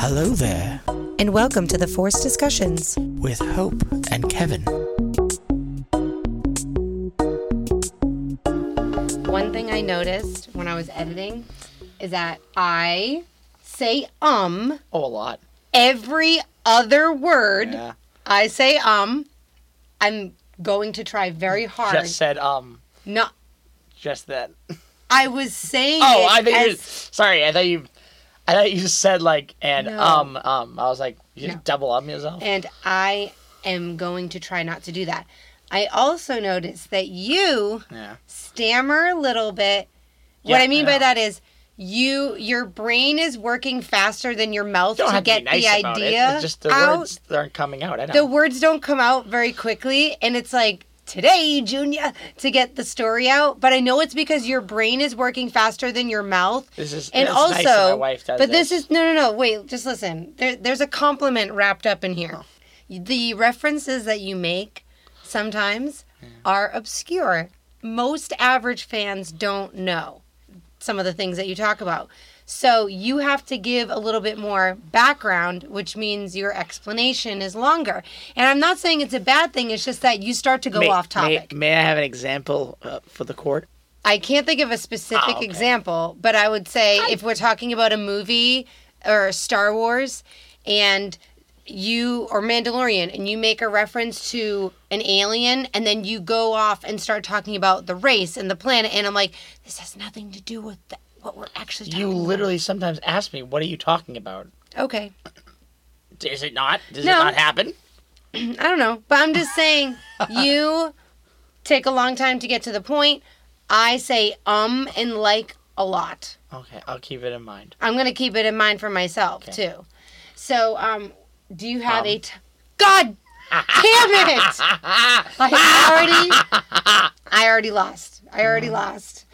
Hello there, and welcome to the Forced Discussions. with Hope and Kevin. One thing I noticed when I was editing is that I say um Oh, a lot. every other word. Yeah. I say um. I'm going to try very hard. Just said um. no, Just that. I was saying Oh, it I think you. as- Sorry, I thought you. I thought you just said like and No. um um. I was like, you just No. double up yourself. and I am going to try not to do that. I also noticed that you yeah. stammer a little bit. Yeah, what I mean I by that is you your brain is working faster than your mouth don't to get to nice the idea it. Just the out. words aren't coming out. I know. The words don't come out very quickly and it's like today Junior to get the story out, but I know it's because your brain is working faster than your mouth. this is And also, nice my wife does but this. is no, no, no. Wait, just listen. There, there's a compliment wrapped up in here. Oh. The references that you make sometimes are obscure. Most average fans don't know some of the things that you talk about. So you have to give a little bit more background, which means your explanation is longer. And I'm not saying it's a bad thing. It's just that you start to go may, off topic. May, may I have an example uh, for the court? I can't think of a specific Oh, okay. example, but I would say if we're talking about a movie or Star Wars and you or Mandalorian and you make a reference to an alien and then you go off and start talking about the race and the planet and I'm like this has nothing to do with the, what we're actually talking You about. literally sometimes ask me, "What are you talking about?" Okay. Is it not? Does No. it not happen? I don't know, but I'm just saying you take a long time to get to the point. I say um and like a lot. Okay, I'll keep it in mind. I'm gonna keep it in mind for myself Okay. too. So, um, do you have Um. a? T- God damn it! I already, I already lost. I already lost.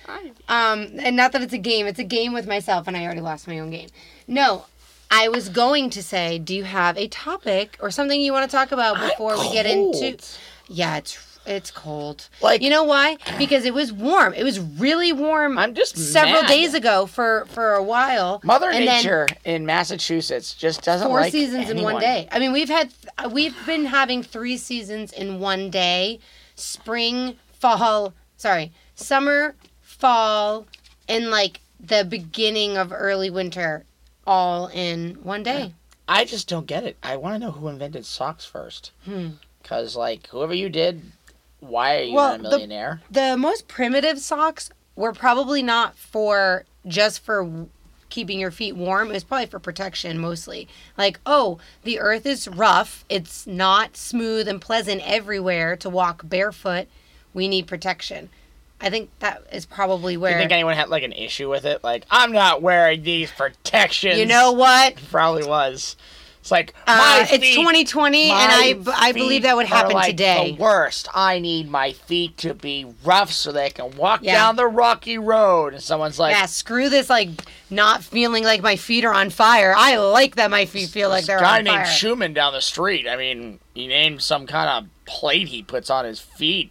Um, and not that it's a game. It's a game with myself, and I already lost my own game. No, I was going to say, do you have a topic or something you want to talk about before we get into? Yeah, it's it's cold. Like- you know why? Because it was warm. It was really warm. I'm just several mad. days ago for for a while. Mother and then Nature in Massachusetts just doesn't four like seasons in one day. I mean, we've had we've been having three seasons in one day: spring, fall, sorry, summer, fall, and like the beginning of early winter, all in one day. I just don't get it. I want to know who invented socks first. Hmm. Because, like, whoever you did, why are you Well, not a the- millionaire? The most primitive socks were probably not for just for w- keeping your feet warm. It was probably for protection mostly. Like, oh, the earth is rough. It's not smooth and pleasant everywhere to walk barefoot. We need protection. I think that is probably where. Do you think anyone had, like, an issue with it? Like, I'm not wearing these protections. You know what? Probably was. It's like, Uh, my it's feet, 2020, and I, b- I believe that would happen like, today. The worst. I need my feet to be rough so they can walk Yeah. down the rocky road. And someone's like, yeah, screw this, like, not feeling like my feet are on fire. I like that my feet feel like they're guy on named fire. Schumann down the street. I mean, he named some kind of plate he puts on his feet.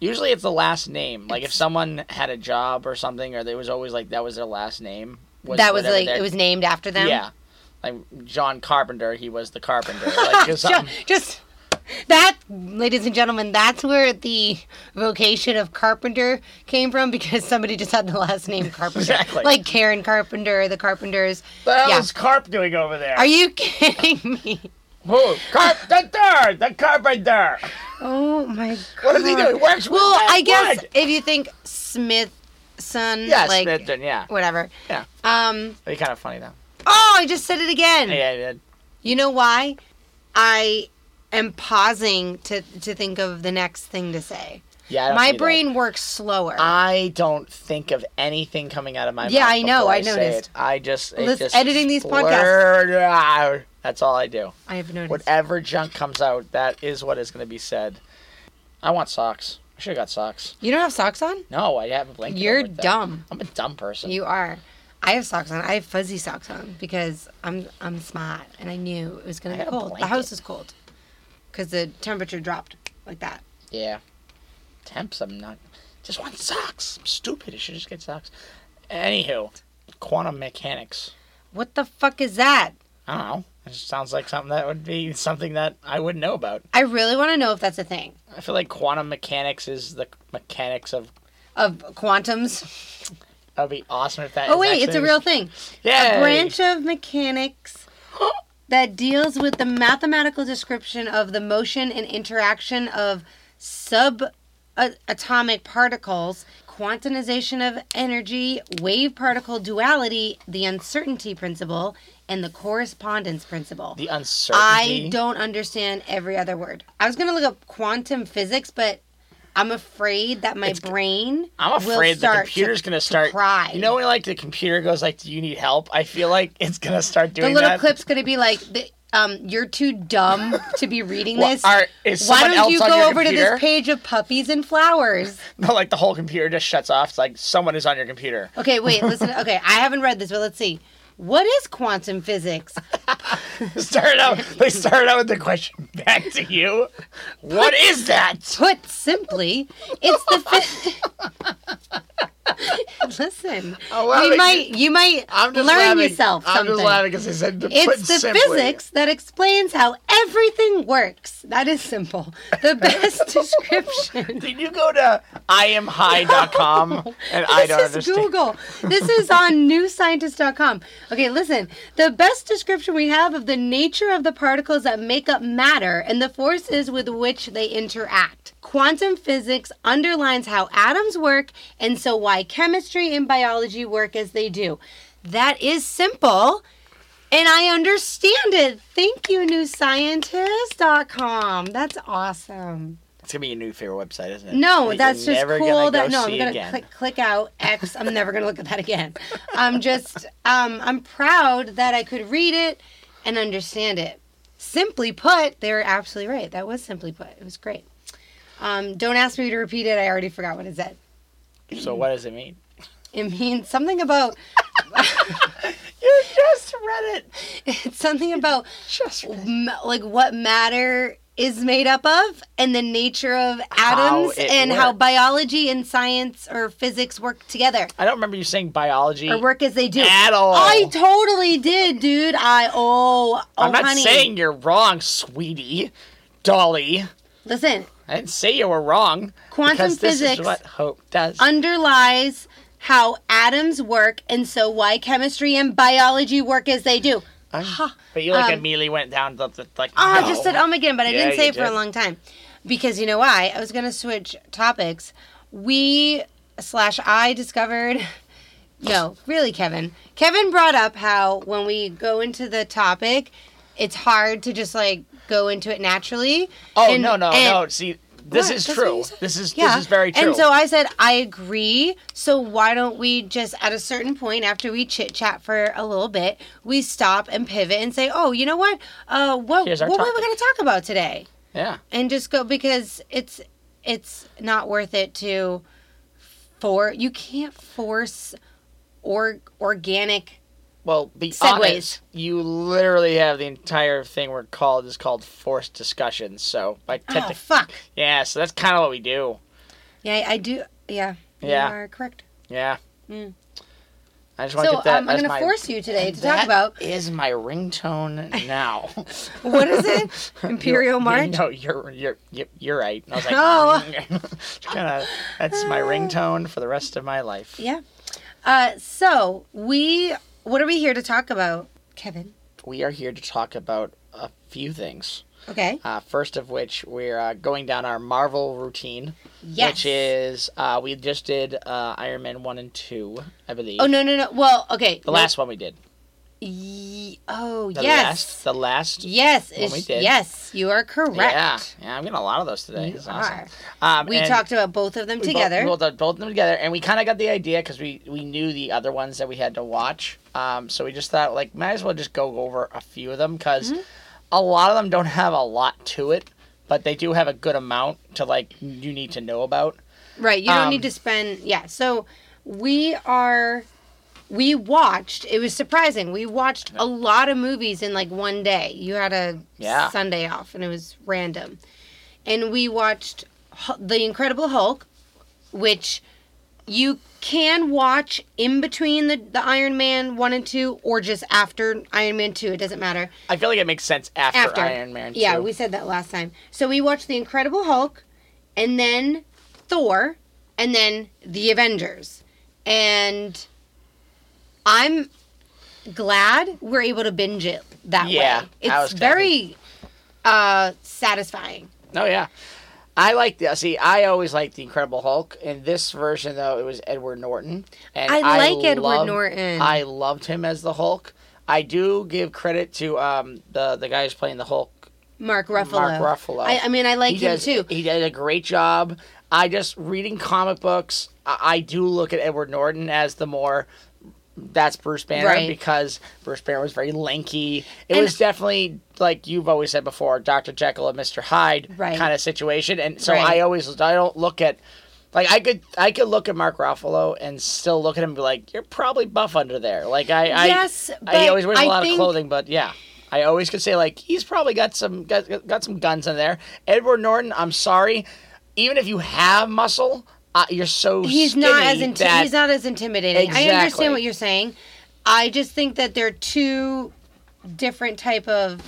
Usually it's the last name. Like if someone had a job or something, or there was always like that was their last name. that was like, their- it was named after them? Yeah, like John Carpenter. He was the carpenter. Like just something. just that, ladies and gentlemen, that's where the vocation of carpenter came from because somebody just had the last name Carpenter. Exactly. Like Karen Carpenter, the Carpenters. The hell Yeah. is Carp doing over there? Are you kidding me? Who? Carpenter, the carpenter. Oh my god. What does he do? He works with Well, that I guess wood. if you think Smithson, Yeah, like Smithson. Yeah, whatever. Yeah. Um. Be kind of funny though. Oh, I just said it again. Yeah, did. You know why? I am pausing to to think of the next thing to say. Yeah, I My see that. brain works slower. I don't think of anything coming out of my mouth. Yeah. I know, before I noticed. it. I just, it just editing these podcasts. Ah, that's all I do. I have noticed. Whatever junk comes out, that is what is going to be said. I want socks. I should have got socks. You don't have socks on? No, I haven't blanket. You're them. dumb. I'm a dumb person. You are. I have socks on. I have fuzzy socks on because I'm I'm smart and I knew it was gonna I be cold. The house is cold because the temperature dropped like that. Yeah. Temps, I'm not. Just want socks. I'm stupid. I should just get socks. Anywho, quantum mechanics. What the fuck is that? I don't know. It just sounds like something that would be something that I wouldn't know about. I really want to know if that's a thing I feel like quantum mechanics is the mechanics of. of quantums. That would be awesome if that. Oh wait, it's a real thing. Yeah. A branch of mechanics that deals with the mathematical description of the motion and interaction of subatomic particles, quantization of energy, wave particle duality, the uncertainty principle, and the correspondence principle. The uncertainty. I don't understand every other word. I was going to look up quantum physics, but I'm afraid that my brain I'm afraid the computer's to, gonna to start. cry. You know when like the computer goes like, "Do you need help?" I feel like it's gonna start doing. the little that. clip's going to be like, the, um, "You're too dumb to be reading Well, this. are- is Why don't you go over to this page of puppies and flowers?" No, like the whole computer just shuts off. It's like someone is on your computer. Okay, wait, listen. Okay, I haven't read this, but let's see. What is quantum physics? Started out. They started out with the question back to you. What is that? Put simply, it's the fi- Listen, oh, I'm we might you might I'm just learn laughing. yourself I'm just laughing because I said to It's the simply. physics that explains how everything works. That is simple. The best description. Did you go to iamhigh.com and I don't this is understand? Google. This is on newscientist.com. Okay, listen. The best description we have of the nature of the particles that make up matter and the forces with which they interact. Quantum physics underlines how atoms work and so why chemistry and biology work as they do. That is simple. And I understand it. Thank you, newscientist.com. That's awesome. It's gonna be a new favorite website, isn't it? No, That that's just cool. That no, I'm gonna again. click click out X. I'm never gonna look at that again. I'm just um, I'm proud that I could read it and understand it. Simply put, they were absolutely right. That was simply put. It was great. Um, don't ask me to repeat it. I already forgot what it said. So what does it mean? It means something about You just read it. it's something about Just read it. m- like what matter is made up of and the nature of How atoms it and how works. biology and science or physics work together. I don't remember you saying biology or work as they do. at all. I totally did, dude. I oh, oh I'm not honey. saying you're wrong, sweetie, Dolly. Listen, I didn't say you were wrong. Quantum physics is what hope does. underlies how atoms work, and so why chemistry and biology work as they do. I- but you like um, immediately went down to the like. Oh, I just said um again, but I Yeah, didn't say it for a long time because you know why? I was gonna switch topics. We slash I discovered. No, really, Kevin. Kevin brought up how when we go into the topic, it's hard to just like go into it naturally. Oh And- no no no! See, this What? is That's true. This is Yeah. this is very true. And so I said, I agree. So why don't we just, at a certain point, after we chit chat for a little bit, we stop and pivot and say, oh, you know what? Uh, what what were we going to talk about today? yeah, And just go because it's it's not worth it to for you can't force or organic. Well, be Segues. You literally have the entire thing we're called is called forced discussions. So by Oh fuck! yeah. So that's kind of what we do. Yeah, I do. Yeah, Yeah. you are correct. Yeah. Mm. I just want to So get that. um, I'm going to force you today to talk about is my ringtone now. what is it? Imperial March. No, you're you're you're, you're right. And I was like, Oh. kinda, that's my ringtone for the rest of my life. Yeah. Uh, so we, what are we here to talk about, Kevin? We are here to talk about a few things. Okay. Uh, first of which, we're uh, going down our Marvel routine, Yes. which is uh, we just did uh, Iron Man one and two, I believe. Oh no no no. Well, okay. The last one we did. Ye- oh The yes. last. The last. Yes. one we did. Yes, you are correct. Yeah, yeah. I'm getting a lot of those today. You It's awesome. are. Um, We talked about both of them together. Both, we both of them together, and we kind of got the idea because we we knew the other ones that we had to watch. Um, so we just thought like might as well just go over a few of them because Mm-hmm. a lot of them don't have a lot to it, but they do have a good amount to like you need to know about. Right. You don't Um, need to spend. Yeah. So we are. We watched. It was surprising. We watched a lot of movies in like one day. You had a Yeah. Sunday off, and it was random. And we watched The Incredible Hulk, which you can watch in between the, the Iron Man 1 and 2 or just after Iron Man 2. It doesn't matter. I feel like it makes sense after, After. Iron Man. Yeah, we said that last time. So we watched The Incredible Hulk and then Thor and then The Avengers. And I'm glad we're able to binge it that Yeah, way. I It's very uh, satisfying. Oh yeah, I like the see. I always liked the Incredible Hulk. In this version, though, it was Edward Norton, and I like Edward loved- Norton. I loved him as the Hulk. I do give credit to um the the guy who's playing the Hulk, Mark Ruffalo. Mark Ruffalo. I, I mean, I like he him does, too. He did a great job. I just reading comic books. I, I do look at Edward Norton as the more. That's Bruce Banner Right. because Bruce Banner was very lanky. It And- was definitely like you've always said before, Doctor Jekyll and Mister Hyde Right. kind of situation. And so Right. I always I don't look at like I could I could look at Mark Ruffalo and still look at him and be like, you're probably buff under there. Like I I, Yes, I, but he always wears a I lot think- of clothing, but yeah. I always could say like he's probably got some got, got some guns in there. Edward Norton, I'm sorry, even if you have muscle, uh, you're so he's not as inti- that- he's not as intimidating. I understand what you're saying. I just think that they're two different type of.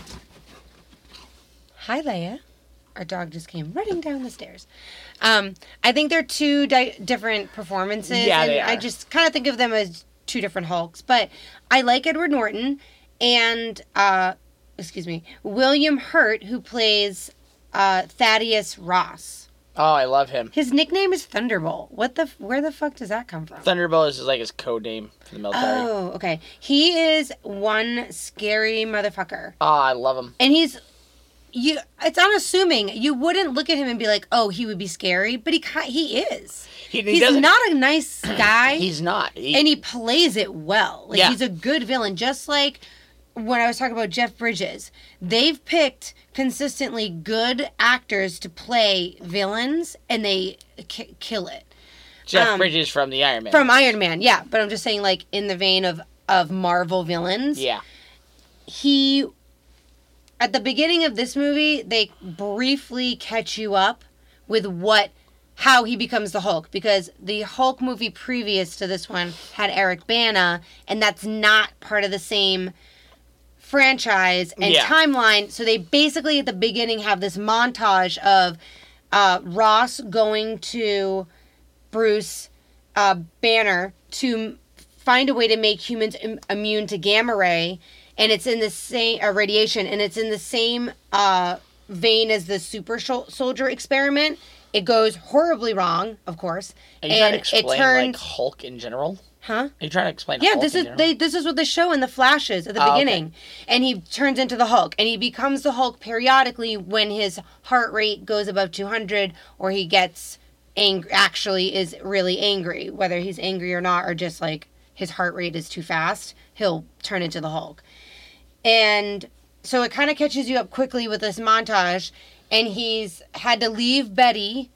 Hi, Leia. Our dog just came running down the stairs. Um, I think they're two di- different performances, Yeah, and they I just kind of think of them as two different Hulks. But I like Edward Norton and uh, excuse me, William Hurt, who plays uh, Thaddeus Ross. Oh, I love him. His nickname is Thunderbolt. What the? Where the fuck does that come from? Thunderbolt is like his code name for the military. Oh, okay. He is one scary motherfucker, Oh, I love him. and he's you. It's unassuming. You wouldn't look at him and be like, "Oh, he would be scary," but he he is. He, he He's doesn't- not a nice guy, He's not. He- and he plays it well. Like Yeah. he's a good villain, just like when I was talking about Jeff Bridges. They've picked consistently good actors to play villains, and they ki- kill it. Jeff um, Bridges from the Iron Man. From Iron Man, yeah. But I'm just saying, like in the vein of of Marvel villains. yeah. He at the beginning of this movie, they briefly catch you up with what how he becomes the Hulk because the Hulk movie previous to this one had Eric Bana, and that's not part of the same franchise and Yeah. timeline. So they basically at the beginning have this montage of uh, Ross going to Bruce uh, Banner to find a way to make humans Im- immune to gamma ray, and it's in the same uh, radiation, and it's in the same uh, vein as the super shol- soldier experiment. It goes horribly wrong, of course, Are you trying and to it turned. like Hulk in general? Huh? Are you trying to explain? Yeah, this is they. This is what they show in the flashes at the Oh, okay. beginning, and he turns into the Hulk, and he becomes the Hulk periodically when his heart rate goes above two hundred, or he gets angry. Actually, is really angry, whether he's angry or not, or just like his heart rate is too fast, he'll turn into the Hulk, and so it kind of catches you up quickly with this montage, and he's had to leave Betty,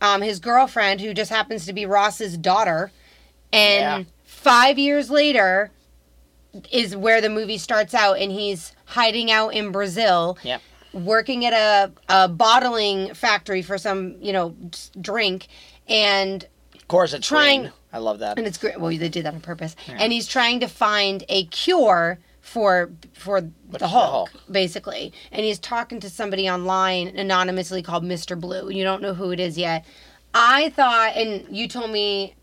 um, his girlfriend, who just happens to be Ross's daughter, and Yeah. five years later is where the movie starts out, and he's hiding out in Brazil, Yep. working at a, a bottling factory for some, you know, drink, and Of course, it's trying-. I love that. and it's great. Well, they did that on purpose, and he's trying to find a cure for for the the Hulk, Hulk. basically. And he's talking to somebody online anonymously called Mister Blue. You don't know who it is yet. I thought, and you told me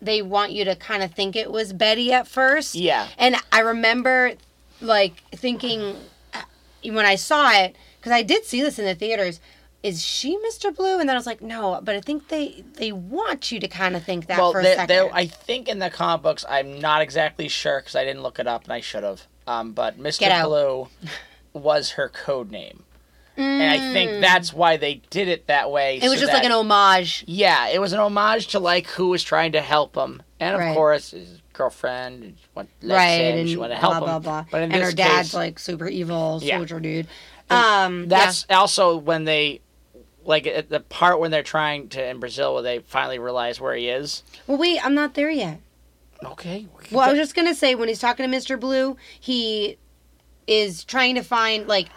they want you to kind of think it was Betty at first. Yeah. And I remember, like, thinking uh, when I saw it, because I did see this in the theaters. Is she Mr. Blue? And then I was like, no, but I think they they want you to kind of think that well, for a there, second. there, I think in the comic books, I'm not exactly sure because I didn't look it up and I should have. Um, but Mr. Blue was her code name, and I Mm. think that's why they did it that way. It was so just like an homage. Yeah, it was an homage to like who was trying to help him, and of Right. course his girlfriend went, right, him, and she wanted to blah help blah him. blah. But in and her dad's case, like super evil Yeah. soldier dude. Um, that's also when they, like at the part when they're trying to in Brazil where they finally realize where he is. Well, wait, I'm not there yet. Okay. we Well, I was just gonna say when he's talking to Mr. Blue, he is trying to find like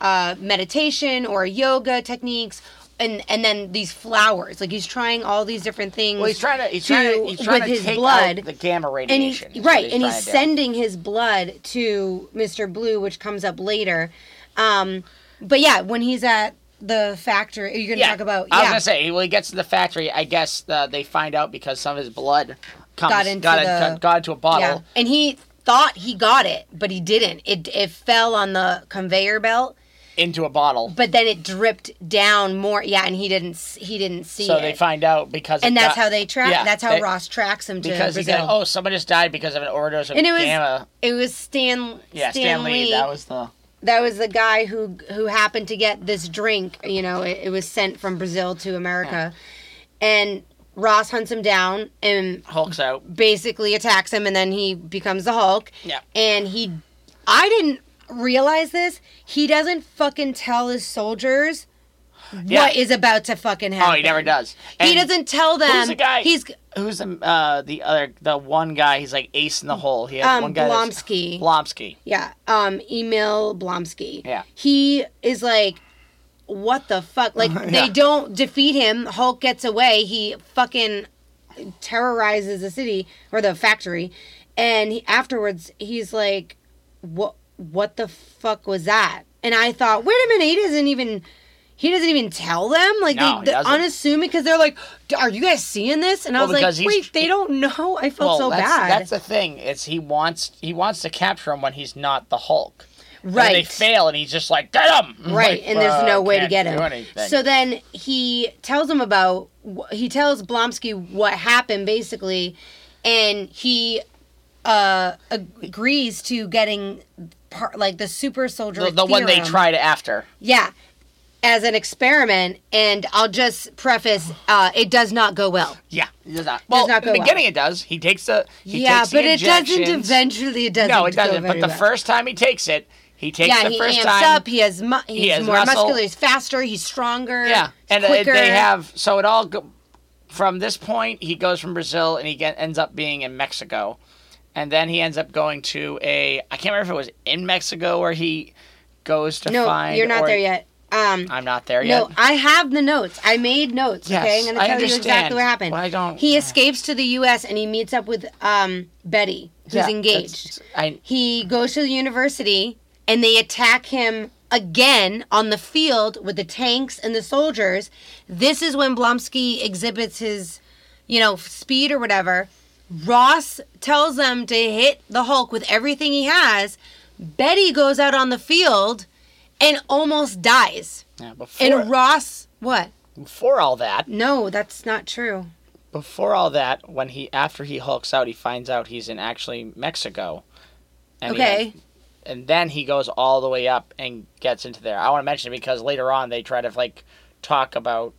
uh, meditation or yoga techniques and and then these flowers. Like he's trying all these different things. Well, he's trying to he's trying to he's trying with to his blood. the gamma radiation. he's is what right, and he's sending his blood to Mr. Blue, which comes up later. Um, but yeah, when he's at the factory, are you're gonna Yeah, talk about I was gonna say when he gets to the factory, I guess uh, they find out because some of his blood comes, Got into got, the- in- got into a bottle. yeah, and he thought he got it, but he didn't. It it fell on the conveyor belt, into a bottle. but then it dripped down more. Yeah, and he didn't he didn't see So it. they find out because and that's got- how they track. yeah, that's how they- Ross tracks him to because Brazil. got, oh someone just died because of an overdose of and it was gamma. it was Stan Yeah, Stan, Lee. Lee. That was the that was the guy who who happened to get this drink. You know, it, it was sent from Brazil to America, and Ross hunts him down and Hulk's out. basically attacks him, and then he becomes the Hulk. Yeah. And he, I didn't realize this. He doesn't fucking tell his soldiers Yeah. what is about to fucking happen. Oh, he never does. he doesn't tell them. Who's the guy? He's Who's the uh the other the one guy? He's like ace in the hole. He has um one guy. Blomsky. Blomsky. Yeah, um, Emil Blomsky. Yeah. He is like, what the fuck? Like, Yeah. they don't defeat him. Hulk gets away. He fucking terrorizes the city or the factory. And he, afterwards, he's like, what, what the fuck was that? And I thought, wait a minute, he doesn't even. He doesn't even tell them, like No, they, he they doesn't. unassuming, because they're like, "Are you guys seeing this?" And I Well, was like, "Wait, they don't know." I felt Well, so that's, bad. that's the thing. It's he wants he wants to capture him when he's not the Hulk. And right? they fail, and he's just like, "Get him!" Right, like, and there's no "Uh, way to get him. So then he tells him about he tells Blomsky what happened basically, and he uh agrees to getting part like the super soldier the, the one they tried after. yeah as an experiment and I'll just preface uh it does not go well. Yeah, it does not. Well, not in the go well. beginning it does. He takes the he yeah, takes the but it doesn't eventually it doesn't No, it doesn't. But the well. first time he takes it, he takes yeah, the he first amps time. up. He has mu- he's has more muscle. muscular. He's faster. He's stronger. Yeah, and uh, quicker. they have so it all go, from this point he goes from Brazil and he get, ends up being in Mexico, and then he ends up going to a I can't remember if it was in Mexico where he goes to no, find. you're not or- there yet. Um, I'm not there yet. No, I have the notes. I made notes. Yes, okay, I'm gonna tell you exactly understand, what happened. but I don't- He escapes to the U.S. and he meets up with um, Betty, who's Yeah, engaged. I He goes to the university and they attack him again on the field with the tanks and the soldiers. This is when Blomsky exhibits his, you know, speed or whatever. Ross tells them to hit the Hulk with everything he has. Betty goes out on the field and almost dies. yeah, before And Ross, what? before all that, No, that's not true. before all that, when he after he hulks out, he finds out he's in actually Mexico. And he- Okay. and then he goes all the way up and gets into there. I want to mention it because later on they try to like talk about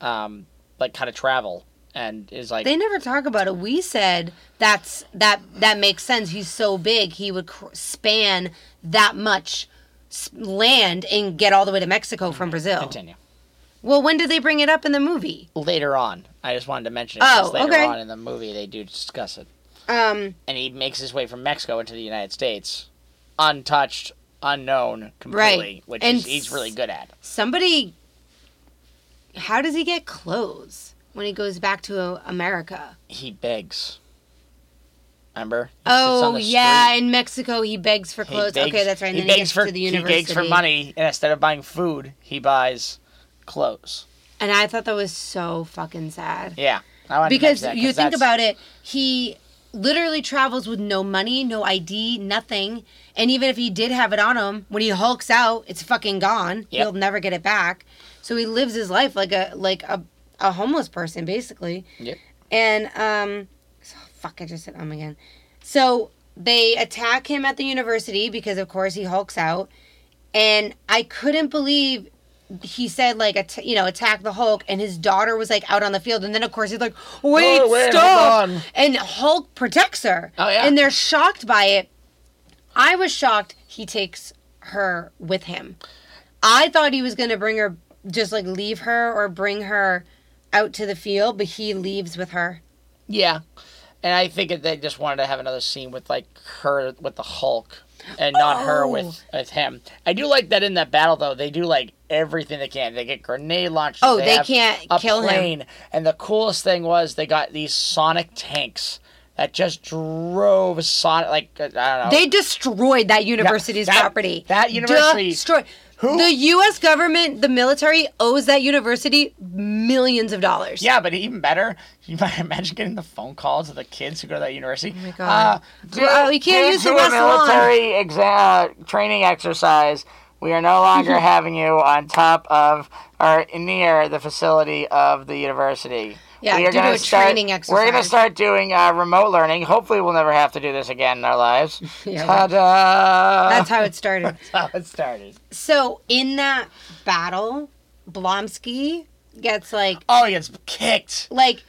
um like kind of travel and is like They never talk about it. We said that's that that makes sense. He's so big, he would cr- span that much land and get all the way to Mexico from Brazil. continue. Well, when did they bring it up in the movie? Later on, I just wanted to mention it Oh, later okay. on in the movie they do discuss it. Um, And he makes his way from Mexico into the United States, untouched, unknown, completely, right. which And is, he's really good at. somebody. How does he get clothes when he goes back to America? He begs. Remember? He Oh yeah, street. in Mexico he begs for clothes. begs- okay, that's right. And he then he begs gets for the he begs for money, and instead of buying food, he buys clothes. And I thought that was so fucking sad. Yeah, I wanted to because that you think about it, he literally travels with no money, no ID, nothing. And even if he did have it on him, when he hulks out, it's fucking gone. Yep. He'll never get it back. So he lives his life like a like a, a homeless person basically. Yep. And um so- fuck I just said um again. So they attack him at the university because of course he hulks out. And I couldn't believe he said like att- you know attack the Hulk and his daughter was like out on the field and then of course he's like wait, Oh, wait, stop and Hulk protects her Oh, yeah. and they're shocked by it I was shocked he takes her with him I thought he was gonna bring her just like leave her or bring her out to the field but he leaves with her Yeah, and I think they just wanted to have another scene with like her with the Hulk and not her Oh. with with him. I do like that in that battle though. They do like everything they can. They get grenade launchers. Oh, they have can't kill him. And the coolest thing was they got these sonic tanks that just drove sonic like I don't know. They destroyed that university's that- property. that university- Destroyed. Who- The U.S. government, the military, owes that university millions of dollars. Yeah, but even better, you might imagine getting the phone calls of the kids who go to that university. Oh my God. Well, you can't use the do West Lawn. military exa- uh, training exercise. We are no longer having you on top of or near the facility of the university. Yeah, we are due to gonna a start, training We're going to start doing uh, remote learning. Hopefully, we'll never have to do this again in our lives. Yeah, Ta-da! That's how it started. That's how it started. So in that battle, Blonsky gets like Oh, he gets kicked. like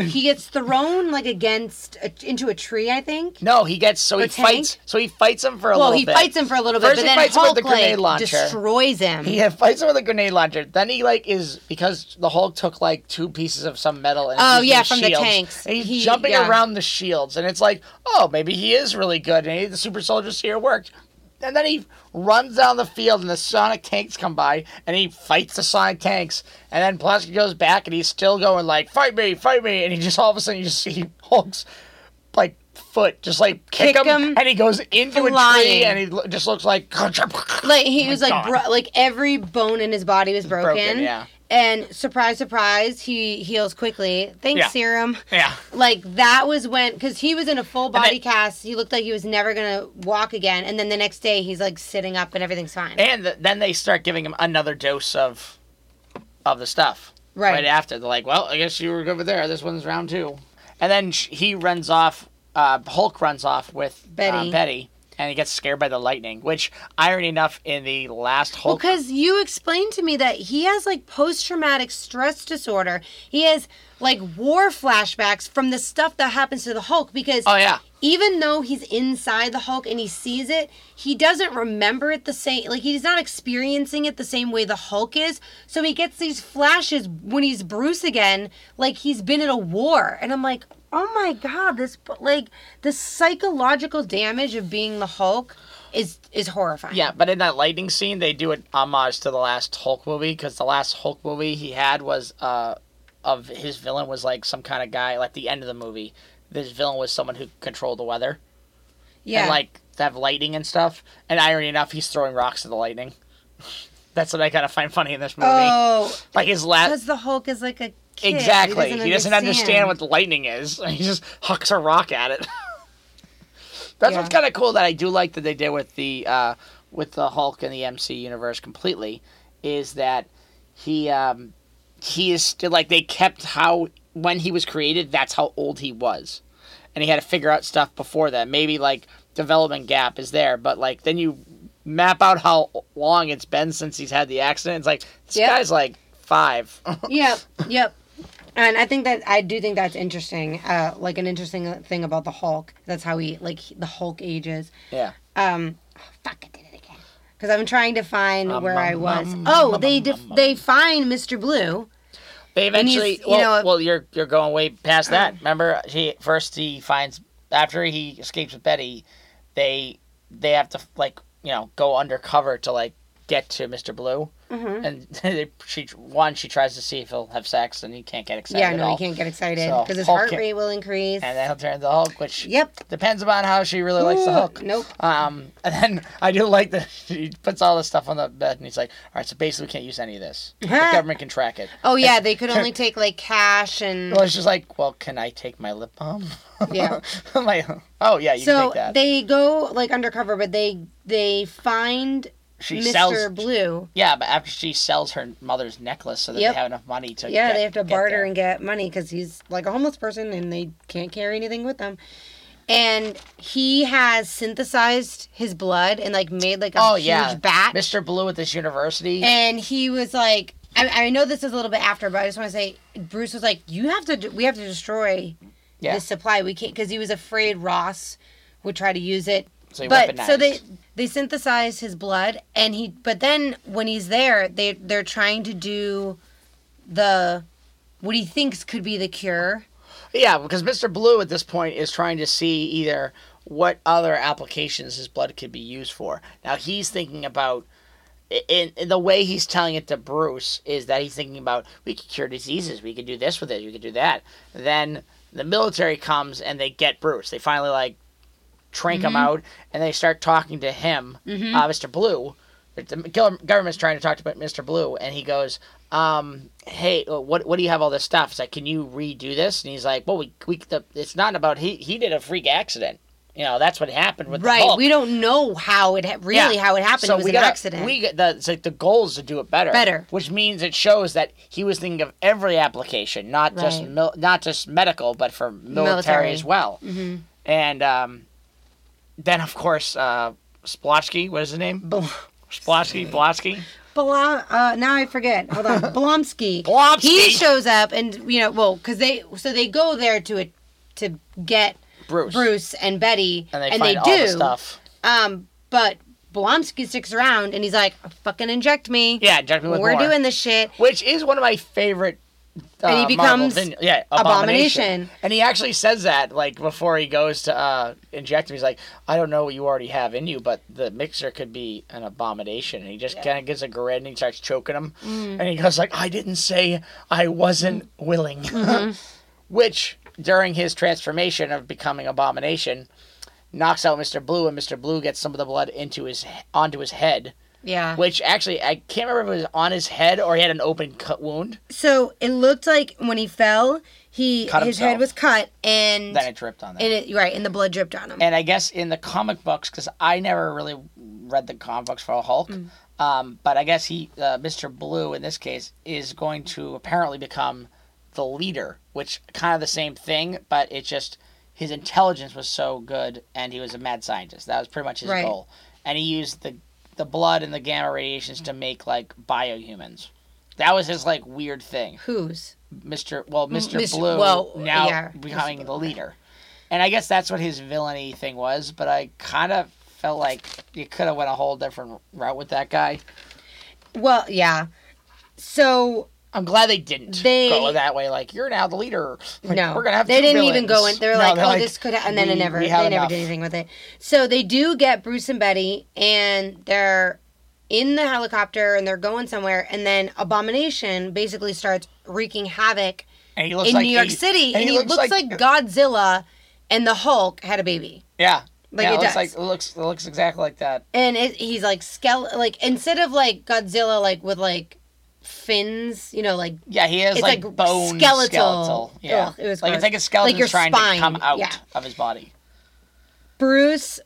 he gets thrown like against a, into a tree, I think. No, he gets so A he tank? fights. So he fights him for a Well, little Well, he bit. fights him for a little bit, First but he then fights him with Hulk the grenade like launcher. destroys him. He fights him with a grenade launcher. Then he like is because the Hulk took like two pieces of some metal and Oh, yeah, from the tanks. And he's He- jumping yeah. around the shields, and it's like, oh, maybe he is really good, and he, the super soldier serum worked. And then he runs down the field, and the Sonic tanks come by, and he fights the Sonic tanks. And then Pulaski goes back, and he's still going like, "Fight me, fight me!" And he just all of a sudden you just see Hulk's like foot just like kick, Kick him, him, and he goes into a tree, and he lo- just looks like like he oh was like bro- like every bone in his body was broken. broken, yeah. And surprise, surprise, he heals quickly. Thanks, Yeah. serum. yeah. Like that was when, because he was in a full body then- cast. He looked like he was never gonna walk again. And then the next day, he's like sitting up and everything's fine. And th- then they start giving him another dose of of the stuff. Right. after. They're like, well, I guess you were over there. This one's round two. And then he runs off, uh, Hulk runs off with uh, Betty. And he gets scared by the lightning, which, irony enough, in the last Hulk. Because you explained to me that he has like post traumatic stress disorder. He has like war flashbacks from the stuff that happens to the Hulk. Because oh, yeah. even though he's inside the Hulk and he sees it, he doesn't remember it the same. Like he's not experiencing it the same way the Hulk is. So he gets these flashes when he's Bruce again, like he's been in a war. And I'm like, oh my god, this like the psychological damage of being the Hulk is is horrifying. Yeah, but in that lightning scene, they do an homage to the last Hulk movie because the last Hulk movie he had was uh, of his villain was like some kind of guy. Like the end of the movie, this villain was someone who controlled the weather yeah. and like have lightning and stuff. And irony enough, he's throwing rocks to the lightning. That's what I kind of find funny in this movie. oh, like his last. because the Hulk is like a kid. Exactly. He doesn't, understand. what the lightning is. He just hucks a rock at it. That's what's kind of cool that I do like that they did with the uh, with the Hulk in the MC universe completely is that he um, he is still like they kept how when he was created that's how old he was, and he had to figure out stuff before that. Maybe like development gap is there, but like then you map out how long it's been since he's had the accident. It's like this Yep. guy's like five. Yep, yep. And I think that I do think that's interesting. Uh, like an interesting thing about the Hulk. That's how he like the Hulk ages. yeah. Um, oh, fuck, I did it again. Because I'm trying to find Um, where I um, was. um, oh, they def- they find Mr. Blue. They eventually, you well, know- well, you're you're going way past that. Remember, he first he finds after he escapes with Betty, they they have to like you know go undercover to like get to Mister Blue, Mhm. and they, she one she tries to see if he'll have sex, and he can't get excited. Yeah, no, he can't get excited So, because his Hulk heart rate will increase. And then he'll turn into Hulk, which Yep. depends upon how she really likes the Ooh, Hulk. Nope. Um, and then I do like that he puts all this stuff on the bed, and he's like, "All right, so basically, we can't use any of this. The government can track it." Oh yeah, they could only take like cash and Well, it's just like, well, can I take my lip balm? Yeah. Like, oh yeah, you can so take that. they go like undercover, but they they find she Mr. sells. Blue. Yeah, but after she sells her mother's necklace so that Yep. they have enough money to. Yeah, get- they have to get barter there. and get money because he's like a homeless person and they can't carry anything with them. And he has synthesized his blood and like made like a Oh huge yeah, bat. Mr. Blue at this university. And he was like, I, I know this is a little bit after, but I just want to say, Bruce was like, you have to, we have to destroy Yeah. this supply. We can't because he was afraid Ross would try to use it. So he but so they they synthesized his blood and he but then when he's there they they're trying to do the what he thinks could be the cure Yeah, because Mr. Blue at this point is trying to see either what other applications his blood could be used for. Now he's thinking about in, in the way he's telling it to Bruce is that he's thinking about we could cure diseases, we could do this with it, we could do that. Then the military comes and they get Bruce. They finally like trank him out and they start talking to him, uh, Mr. Blue. The government's trying to talk to Mr. Blue, and he goes, um, "Hey, uh, what what do you have all this stuff?" It's like, "Can you redo this?" And he's like, "Well, we we the, it's not about he he did a freak accident. You know, that's what happened with the Right. Hulk." We don't know how it ha- really Yeah. how it happened. So it was we an gotta, accident. We get the it's like the goal is to do it better. Better. which means it shows that he was thinking of every application, not just mil- not just medical, but for military, Military. as well. Mm-hmm. And um, then of course uh, Splotsky, what is his name? Bl- Splotsky, Blotsky. Blom, uh, now I forget. Hold on, Blomsky. Blomsky. He shows up, and you know, well, because they so they go there to it to get Bruce. Bruce and Betty, And they and find they all do. the stuff. Um, but Blomsky sticks around, and he's like, "Fucking inject me. Yeah, inject me with We're more. doing this shit." Which is one of my favorite. Uh, And he Marvel becomes yeah, Abomination. abomination. And he actually says that like before he goes to uh, inject him. He's like, I don't know what you already have in you, but the mixer could be an abomination. And he just kind of gives a grin and he starts choking him. Mm. And he goes like, I didn't say I wasn't willing. Mm-hmm. Which during his transformation of becoming abomination, knocks out Mr. Blue, and Mr. Blue gets some of the blood into his onto his head. Yeah. Which actually, I can't remember if it was on his head or he had an open cut wound. So it looked like when he fell, he Cut his himself. head was cut, and Then it dripped on that. and it, right, and the blood dripped on him. and I guess in the comic books, because I never really read the comic books for a Hulk, Mm. um, but I guess he, uh, Mr. Blue in this case, is going to apparently become the leader, which kind of the same thing, but it's just his intelligence was so good, and he was a mad scientist. That was pretty much his Right. goal, and he used the the blood and the gamma radiations to make like biohumans. That was his like weird thing. Who's Mr. Well, Mr. Mr. Blue well, now yeah, becoming the leader, and I guess that's what his villainy thing was. But I kind of felt like you could have went a whole different route with that guy. Well, yeah. So I'm glad they didn't They- go that way. Like you're now the leader. Like, no, we're gonna have. They two didn't even go in. They're No, like, they're "Oh, this could," ha-, and then it never. They have never did anything with it. So they do get Bruce and Betty, and they're in the helicopter, and they're going somewhere, and then Abomination basically starts wreaking havoc And he looks in like New York he- City, and, he, looks, like, Godzilla, and the Hulk had a baby. yeah. Like yeah, it looks does. like it looks it looks exactly like that. and it, he's like skeleton like instead of like godzilla like with like fins you know like Yeah, he has like, like bone skeletal. skeletal. Yeah, Ugh, it was like gross. it's like a skeleton Like trying spine, to come out yeah. of his body. bruce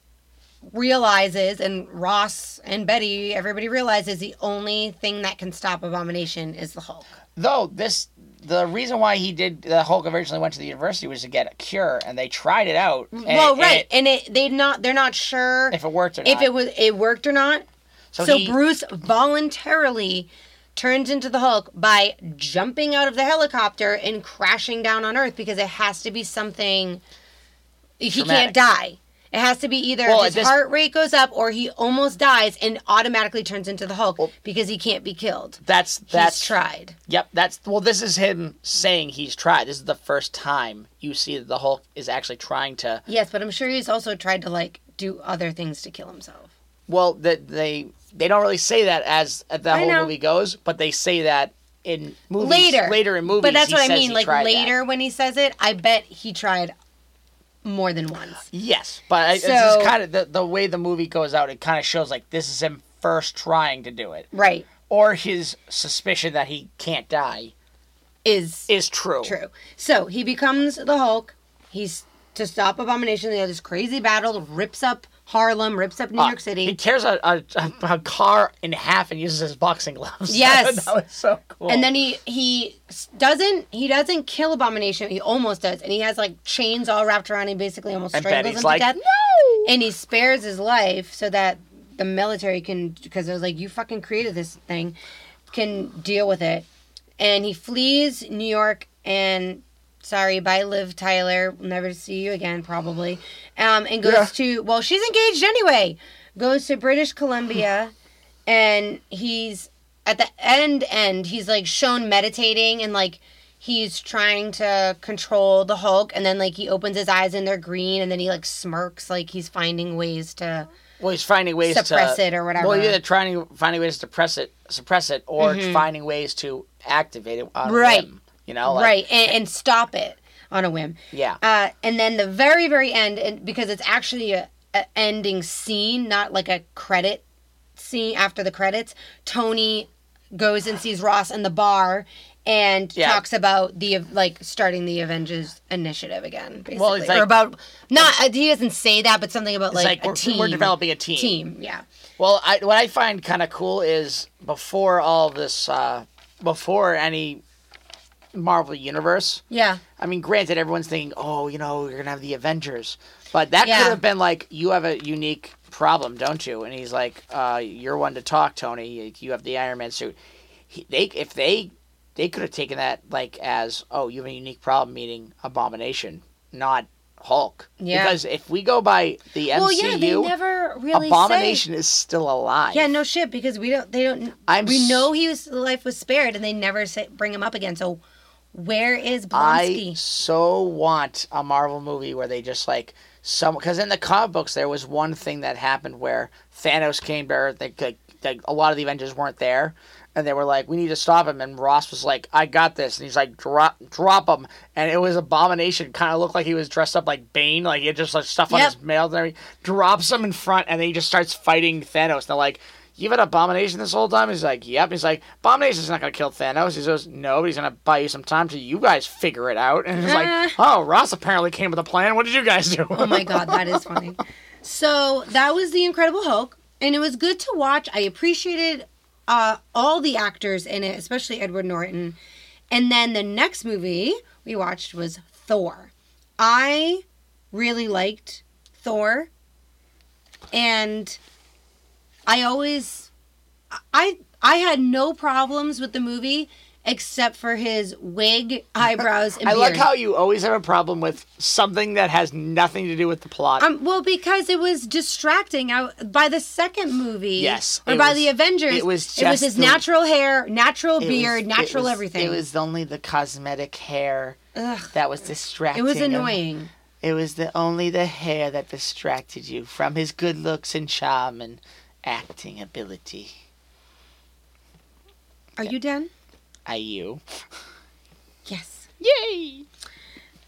realizes and ross and betty everybody realizes the only thing that can stop abomination is the hulk Though this, the reason why he did the Hulk originally went to the university was to get a cure, and they tried it out. Mm, and well it- right and and it they not they're not sure if it worked or not. if it was it worked or not so, so he, bruce voluntarily turns into the hulk by jumping out of the helicopter and crashing down on earth because it has to be something he Traumatic. can't die it has to be either Well, his this- heart rate goes up or he almost dies and automatically turns into the hulk because he can't be killed that's He's that's tried Yep, that's well. This is him saying he's tried. This is the first time you see that the Hulk is actually trying to. yes but i'm sure he's also tried to like do other things to kill himself Well, that they they don't really say that as the I whole know. movie goes, but they say that in movies later Later in movies, but that's what i mean like tried that. later when he says it i bet he tried more than once Yes, but I So- just kind of the the way the movie goes out. It kind of shows like this is him first trying to do it, right or his suspicion that he can't die is is true. True. So he becomes the Hulk. He's to stop Abomination. They have this crazy battle, rips up Harlem, rips up New Uh, York City. He tears a, a, a, car in half and uses his boxing gloves. Yes. that was so cool. and then he he doesn't he doesn't kill Abomination. He almost does, and he has like chains all wrapped around him. Basically, almost And strangles him like, to death. "No!" And he spares his life so that the military can because it was like you fucking created this thing, can deal with it. And he flees New York and sorry, bye Liv Tyler. We'll never see you again probably. Um, and goes Yeah. to well, she's engaged anyway. Goes to British Columbia, and he's at the end end. He's like shown meditating and like he's trying to control the Hulk, and then like he opens his eyes and they're green, and then he like smirks like he's finding ways to. Well, he's finding ways Suppress to it or whatever. Mm-hmm. Well, either trying to finding ways to suppress it, suppress it, or finding ways to activate it on Right. whim, You know, like, right, and, and stop it on a whim. Yeah. Uh, and then the very, very end, and because it's actually a, a ending scene, not like a credit scene after the credits. Tony goes and sees Ross in the bar and Yeah. talks about the like starting the Avengers initiative again. Basically. Well, it's like- or about not uh, he doesn't say that, but something about like, like a we're- team. we're developing a team. Team, yeah. Well, I, what I find kind of cool is before all this, uh, before any Marvel universe. Yeah. I mean, granted, everyone's thinking, oh, you know, you're gonna have the Avengers, but that Yeah. could have been like, you have a unique problem, don't you? And he's like, uh, you're one to talk, Tony. You have the Iron Man suit. He, they, if they, they could have taken that like as, oh, you have a unique problem, meaning Abomination, not Hulk. Yeah. Because if we go by the MCU, Well, yeah, they never really say- Abomination is still alive. Yeah, no shit, because we don't. They don't. I'm we know he was life was spared, and they never say, bring him up again. So, where is Blonsky? I so want a Marvel movie where they just like some because in the comic books there was one thing that happened where Thanos came to Earth. They, like, like a lot of the Avengers weren't there, and they were like, "We need to stop him." And Ross was like, "I got this," and he's like, "Drop, drop him." And it was Abomination. Kind of looked like he was dressed up like Bane, like he had just like stuff on Yep. his mail and everything. Drops him in front, and then he just starts fighting Thanos. And they're like. You've had Abomination this whole time? He's like, yep. He's like, Abomination's not going to kill Thanos. He goes, no, but he's going to buy you some time till you guys figure it out. And he's Uh. like, oh, Ross apparently came with a plan. What did you guys do? Oh my god, that is funny. So that was the Incredible Hulk, and it was good to watch. I appreciated uh, all the actors in it, especially Edward Norton. And then the next movie we watched was Thor. I really liked Thor, and I always, I I had no problems with the movie except for his wig, eyebrows, and I like how you always have a problem with something that has nothing to do with the plot. Um, well, because it was distracting. I, by the second movie, Yes, or by was- the Avengers, it was it was his the- natural hair, natural beard, was- natural it was- everything. It was only the cosmetic hair Ugh, that was distracting. it was annoying. It was the only the hair that distracted you from his good looks and charm and acting ability. Are you done? Are you? Yes. Yay!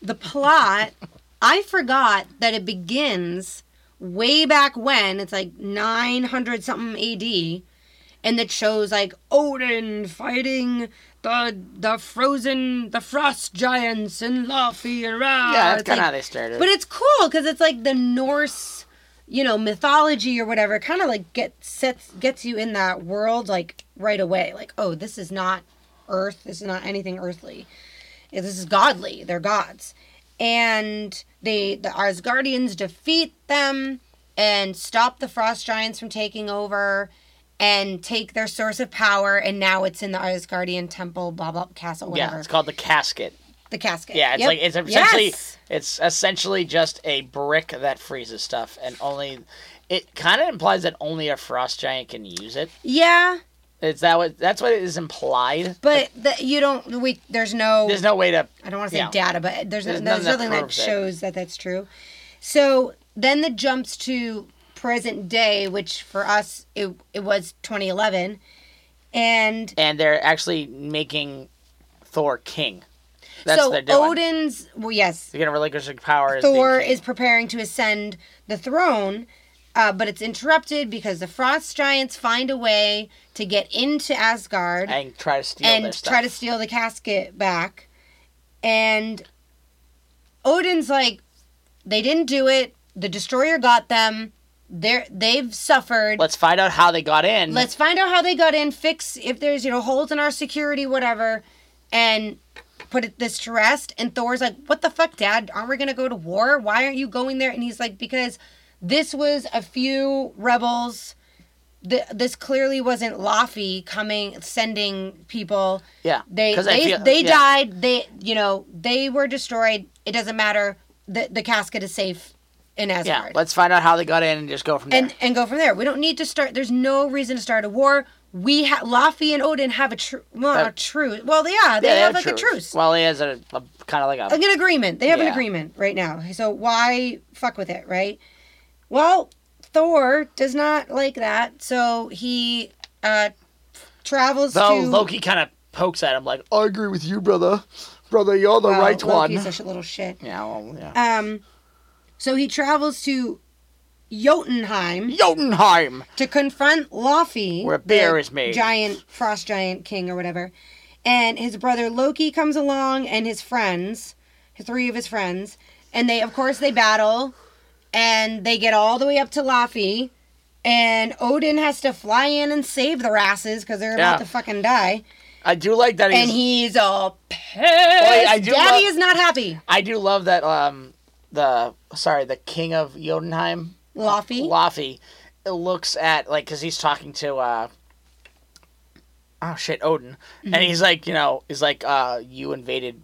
The plot, I forgot that it begins way back when. It's like 900 something AD. And it shows like Odin fighting the the frozen the frost giants and Laufey and Ra. Yeah, that's kind of how they started. But it's cool because it's like the Norse, you know, mythology or whatever. Kind of like get sets gets you in that world like right away. Like, oh, this is not Earth. This is not anything earthly. This is godly. They're gods, and they the Asgardians defeat them and stop the frost giants from taking over. And take their source of power, and now it's in the Asgardian temple, blah blah castle, whatever. yeah, it's called the casket. The casket. Yeah, it's Yep. like it's essentially Yes! it's essentially just a brick that freezes stuff, and only it kind of implies that only a frost giant can use it. Yeah, Is that what that's what is implied? But the, you don't. We there's no. There's no way to. I don't want to say data, but there's There's there's, nothing that that shows that that's true. So then the jumps to present day, which for us it it was 2011, and And they're actually making Thor king. That's so. Odin's well yes They're gonna relinquish their power. Thor is preparing to ascend the throne. Uh, but it's interrupted because the frost giants find a way to get into Asgard. and try to steal and try to steal the casket back. And Odin's like, they didn't do it. The destroyer got them. They're they've suffered. Let's find out how they got in. Let's find out how they got in. Fix if there's you know holes in our security, whatever, and put it, this to rest. And Thor's like, "What the fuck, Dad? Aren't we gonna go to war? Why aren't you going there?" And he's like, "Because this was a few rebels." Th- this clearly wasn't Laufey coming sending people. yeah, They they, feel- they yeah. died. They you know they were destroyed. It doesn't matter. The the casket is safe in Asgard. Yeah, let's find out how they got in and just go from there. and and go from there. We don't need to start. There's no reason to start a war. We ha- Laufey and Odin have a true, well, Uh, a truce. Well, yeah, they have like a truce. Well, he has a, a kind of like a like an agreement. They have an agreement right now. So why fuck with it, right? Well, Thor does not like that, so he uh travels though to Loki kind of pokes at him like, "I agree with you, brother. Brother, you're the Well, right one." Loki's a little shit. Yeah, well, yeah. Um, so he travels to Jotunheim Jotunheim. to confront Laufey, Where beer is made. giant frost giant king or whatever, and his brother Loki comes along and his friends, three of his friends, and they of course they battle, and they get all the way up to Laufey, and Odin has to fly in and save the asses because they're Yeah. about to fucking die, I do like that. He's, and he's all pissed. I do Daddy love- is not happy. I do love that. Um, the sorry, the king of Jotunheim, Laufey. Laufey, looks at like because he's talking to uh, oh shit, Odin, Mm-hmm. and he's like, you know, he's like, uh, you invaded.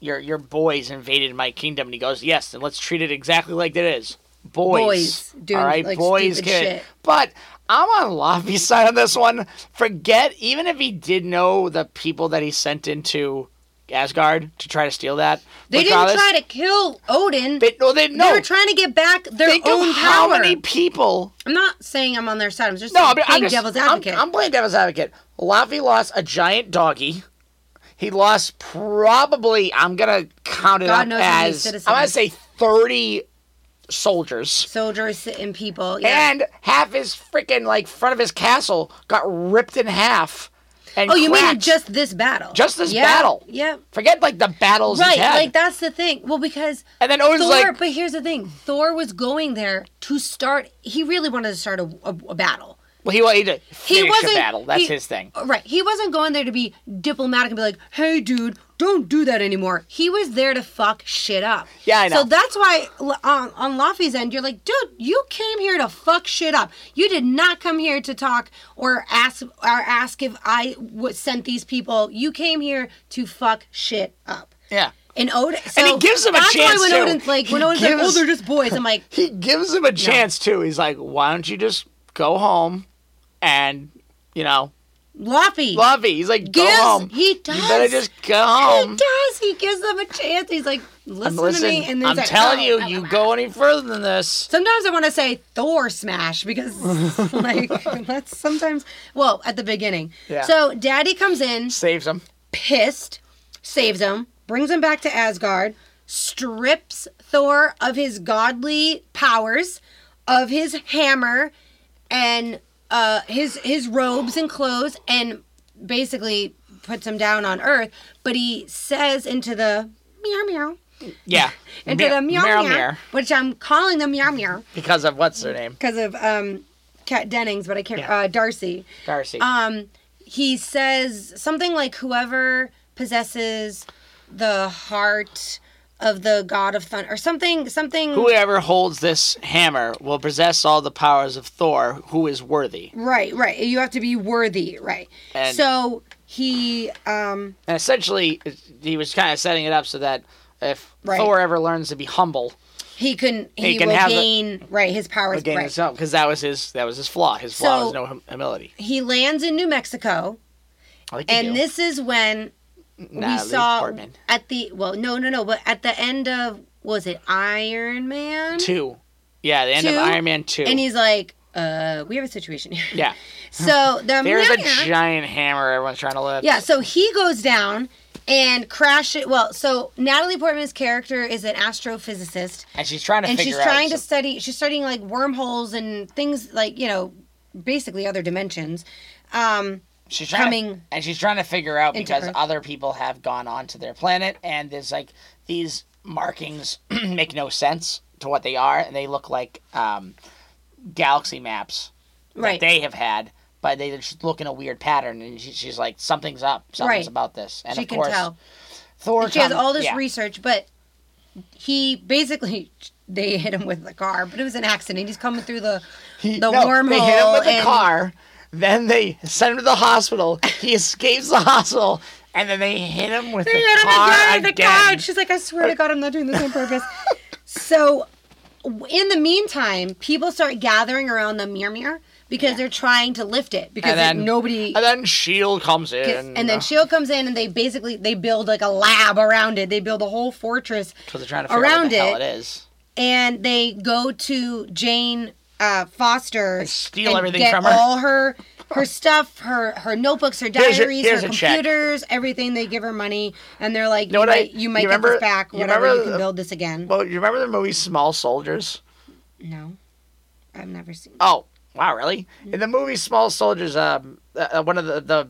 Your, your boys invaded my kingdom, and he goes, "Yes, and let's treat it exactly like it is, boys. Boys doing, all right, like, boys kid. shit. But I'm on Laufey's side on this one. Forget even if he did know the people that he sent into Asgard to try to steal that. They regardless- didn't try to kill Odin. They, no, they no. They were trying to get back their Think own power. how many people. I'm not saying I'm on their side. I'm just No, saying I'm playing just, devil's I'm- advocate. I'm, playing devil's advocate. Laffy lost a giant doggy. He lost probably. I'm gonna count it God up as. I'm gonna say thirty soldiers. Soldiers and people. Yeah. And half his freaking like front of his castle got ripped in half. And oh, you mean just this battle? Just this yeah, battle. Yeah. forget like the battles Right, like that's the thing. Well, because and then Odin's Thor, like, but here's the thing: Thor was going there to start. He really wanted to start a, a, a battle. well, he wanted to He finish wasn't a battle. That's he- his thing. Right. He wasn't going there to be diplomatic and be like, "Hey, dude, don't do that anymore." He was there to fuck shit up. Yeah, I know. So that's why l- on on Laffy's end, you're like, "Dude, you came here to fuck shit up. You did not come here to talk or ask or ask if I w- sent these people. You came here to fuck shit up." Yeah. And Odin, so he gives him a that's chance, why when too. Odin's like, when He Odin's like, "Oh, gives- they're just boys," I'm like, He gives him a chance too. He's like, why don't you just go home and you know, "Laffy, Lovey. He's like, go Gives- home. he does. You better just go home. He does. He gives them a chance. He's like, listen, listen, to me. And then I'm like, telling "Oh, you, you go blah." any further than this. Sometimes I want to say Thor smash because, like, that's sometimes. Well, at the beginning. Yeah. So Daddy comes in, Saves him. pissed, saves him, brings him back to Asgard, strips Thor of his godly powers, of his hammer, and uh, his his robes and clothes, and basically puts him down on Earth. But he says into the meow meow Yeah. into the meow meow meow, meow. which I'm calling the meow meow Because of what's her name? because of um, Kat Dennings, but I can't. Yeah. Uh, Darcy. Darcy. Um, he says something like, "Whoever possesses the heart of the god of thunder," or something. Something. Whoever holds this hammer will possess all the powers of Thor, who is worthy. Right, right. You have to be worthy, right? And- so he, um, And essentially, he was kind of setting it up so that if Right. Thor ever learns to be humble, he can he, He can will have the- gain right his powers. again, right. because that was his that was his flaw. His flaw So- was no hum- humility. He lands in New Mexico, like and do. this is when we Natalie saw Portman. at the well, no, no, no, but at the end of was it Iron Man? two. Yeah, the end Two? of Iron Man two. And he's like, uh, we have a situation here. yeah, So the there's a giant hammer everyone's trying to lift. Yeah, so he goes down and crash it. Well, so Natalie Portman's character is an astrophysicist, and she's trying to and she's trying to some- study. She's studying like wormholes and things like you know, basically other dimensions. Um, she's trying coming to, and she's trying to figure out because Earth. other people have gone onto their planet, and there's like these markings make no sense to what they are, and they look like um, galaxy maps right. that they have had. But they just look in a weird pattern, and she, she's like, "Something's up. Something's Right. about this." And she of can course, tell. Thor. She has all this yeah. research, but he basically they hit him with the car, but it was an accident. He's coming through the He- the no, wormhole. They hit him with a and- car. Then they send him to the hospital. He escapes the hospital, and then they hit him with They the hit him car again the again. she's like, I swear to God, I'm not doing this on purpose. so, in the meantime, people start gathering around the Mjolnir because they're trying to lift it because And then it- nobody. And then Shield comes in. and then Shield comes in and they basically they build like a lab around it. They build a whole fortress because they're trying to figure out around what the hell it. it is. and they go to Jane uh, Foster And steal and everything get from her. all her her stuff, her her notebooks, her Here's diaries, here's her a check. computers, everything. They give her money, and they're like, know "You what I- might, you might you get remember- this back. you Whatever, remember you can build this again." Well, you remember the movie Small Soldiers? no, I've never seen. Oh, wow, really? In the movie Small Soldiers, um, uh, one of the, the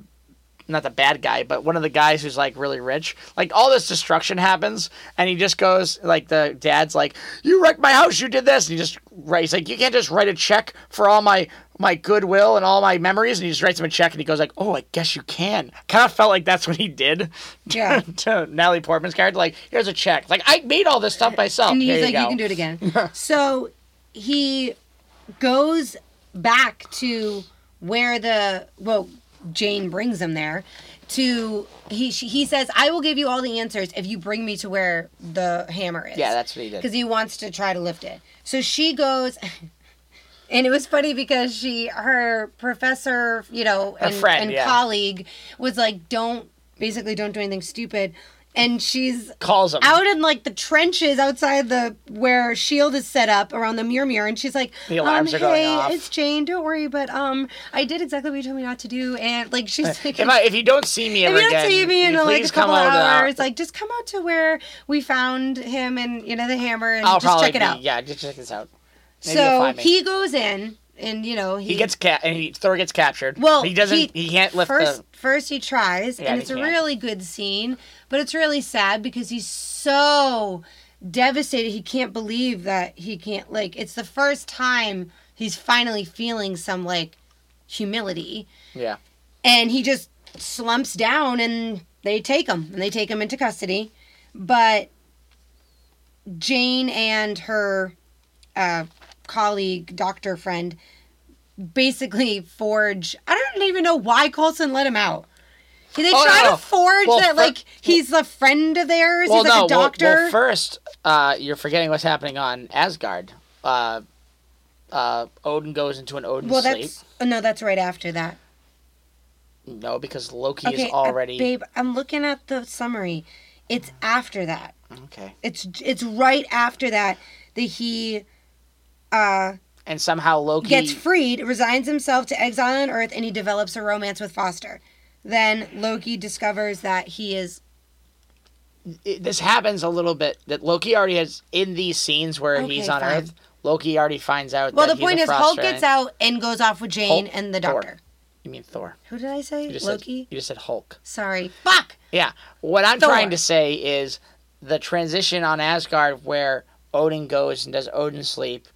not the bad guy, but one of the guys who's like really rich, like all this destruction happens, and he just goes like the dad's like, "You wrecked my house, you did this," and he just writes like, "You can't just write a check for all my my goodwill and all my memories," and he just writes him a check, and he goes like, "Oh, I guess you can." Kind of felt like that's what he did. Yeah. to Natalie Portman's character, like, "Here's a check." Like I made all this stuff myself. and he's you like, go. "You can do it again." so he goes back to where the well, Jane brings him there. To he she, he says, "I will give you all the answers if you bring me to where the hammer is." Yeah, that's what he did. because he wants to try to lift it. So she goes, and it was funny because she, her professor, you know, Her and, friend, and yeah. colleague was like, don't, basically, don't do anything stupid. And she's Calls him. out in like the trenches outside the where Shield is set up around the mirror mirror, and she's like, The alarms um, are going hey, it's Jane. Don't worry, but um, I did exactly what you told me not to do, and like she's like, If, I, if you don't see me if you don't again, see me in like a couple hours, like just come out to where we found him and you know the hammer and I'll just check it be- out. Yeah, just check this out. Maybe so he goes in and you know he, He gets ca- and he Thor gets captured. well he doesn't. He, can't lift first the. first he tries Yeah, and it's a can't. really good scene but it's really sad because he's so devastated he can't believe that he can't like it's the first time he's finally feeling some like humility Yeah, and he just slumps down and they take him and they take him into custody but jane and her uh, colleague doctor friend basically forge i don't even know why Coulson let him out they Oh, try no, to forge Well, that fir- like he's a friend of theirs well, he's like no. a doctor Well, well, first, uh, you're forgetting what's happening on Asgard. Uh, uh, Odin goes into an Odin Well, sleep. that's oh, no that's right after that No, because Loki okay is uh, already. babe i'm looking at the summary it's after that Okay, It's it's right after that that he uh and somehow Loki gets freed, resigns himself to exile on Earth, and he develops a romance with Foster. Then Loki discovers that he is it- this happens a little bit. That Loki already has in these scenes where Okay, he's on fine. Earth. Loki already finds out. well. The point is, Hulk gets out and goes off with Jane Hulk- and the Thor. Doctor. You mean Thor? Who did I say? You Loki. Said, you just said Hulk. Sorry. Fuck. Yeah. What I'm Thor. trying to say is the transition on Asgard where Odin goes and does Odin sleep,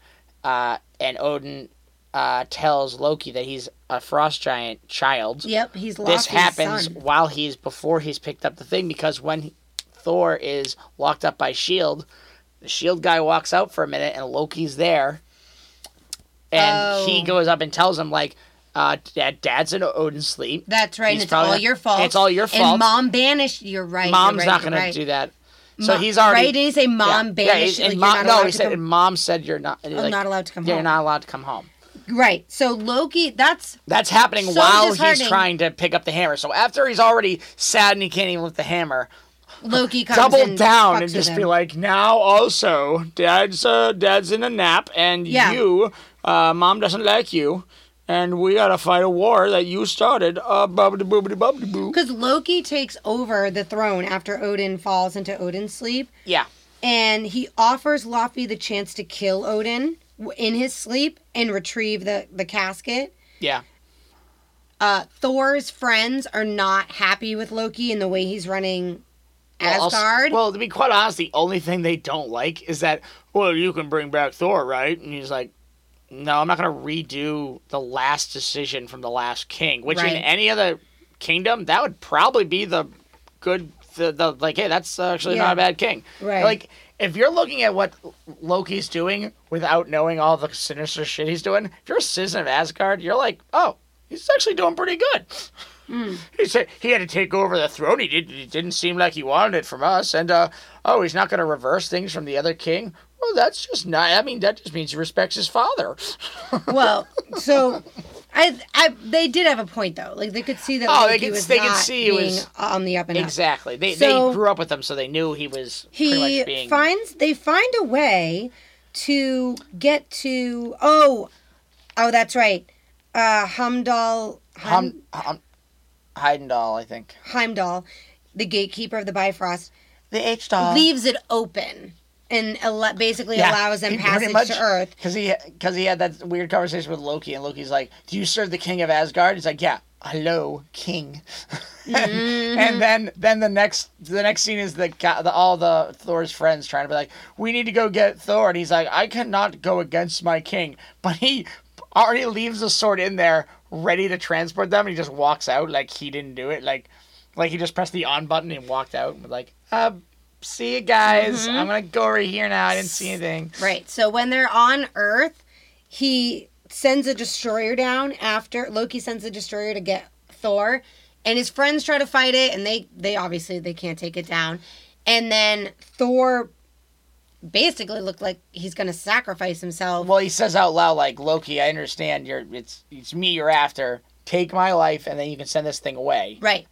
uh, and Odin uh, tells Loki that he's a frost giant child. Yep. He's lost this happens son. while he's before he's picked up the thing because when Thor is locked up by Shield, the Shield guy walks out for a minute and Loki's there, and he Oh. goes up and tells him like, uh, "Dad, Dad's in Odin sleep. That's right. He's and it's all not- your fault. it's all your And fault. Mom banished. You're right. Mom's you're right, not going right. to do that." So Mo- he's already right. Didn't he say Mom yeah, banished? Yeah, and like, mom, you're no, he said come- mom said you're not. I'm like, not allowed to come yeah, home. You're not allowed to come home. Right. So Loki. That's That's happening So while he's trying to pick up the hammer. So after he's already sad and he can't even lift the hammer, Loki comes double down and just be like, now also, dad's uh, dad's in a nap, and Yeah. you, uh, mom doesn't like you, and we gotta fight a war that you started. Uh, bubbly boobity bubbly boo. Because Loki takes over the throne after Odin falls into Odin's sleep, Yeah, and he offers Laufey the chance to kill Odin in his sleep and retrieve the, the casket. yeah. Uh, Thor's friends are not happy with Loki and the way he's running Well, also- Asgard. well, to be quite honest, the only thing they don't like is that, well, you can bring back Thor, right? And he's like, no, I'm not going to redo the last decision from the last king, which Right. in any other kingdom, that would probably be the good, the, the like, hey, that's actually Yeah. not a bad king. Right. Like, if you're looking at what Loki's doing without knowing all the sinister shit he's doing, if you're a citizen of Asgard, you're like, oh, he's actually doing pretty good. Hmm. He said he had to take over the throne. He did. It didn't seem like he wanted it from us. And uh, oh, he's not going to reverse things from the other king. Well, that's just not. I mean, that just means he respects his father. well, so I, I, they did have a point though. Like they could see that. Oh, they Loki could- was they could see he was- on the up and up. Exactly. They So- they grew up with him, so they knew he was He much being. finds they find a way to get to. Oh, oh, that's right. Uh, Heimdall. Heim, Hum, hum, Heidendal, I think. Heimdall, the gatekeeper of the Bifrost, The H doll. leaves it open and ele- basically allows them passage to Earth. Because he because he had that weird conversation with Loki, and Loki's like, "Do you serve the king of Asgard?" He's like, "Yeah." Hello, king. Mm-hmm. and then then the next the next scene is the, the all the Thor's friends trying to be like, "We need to go get Thor," and he's like, "I cannot go against my king," but he already leaves the sword in there, ready to transport them, and he just walks out like he didn't do it, like like he just pressed the on button and walked out, and was like, "Uh, see you guys. Mm-hmm. I'm gonna go over here now. I didn't see anything." Right. So when they're on Earth, he sends a destroyer down after Loki sends a destroyer to get Thor, and his friends try to fight it, and they they obviously they can't take it down, and then Thor basically looked like he's gonna sacrifice himself. Well, he says out loud like, "Loki, I understand. You're it's it's me you're after. Take my life, and then you can send this thing away." Right.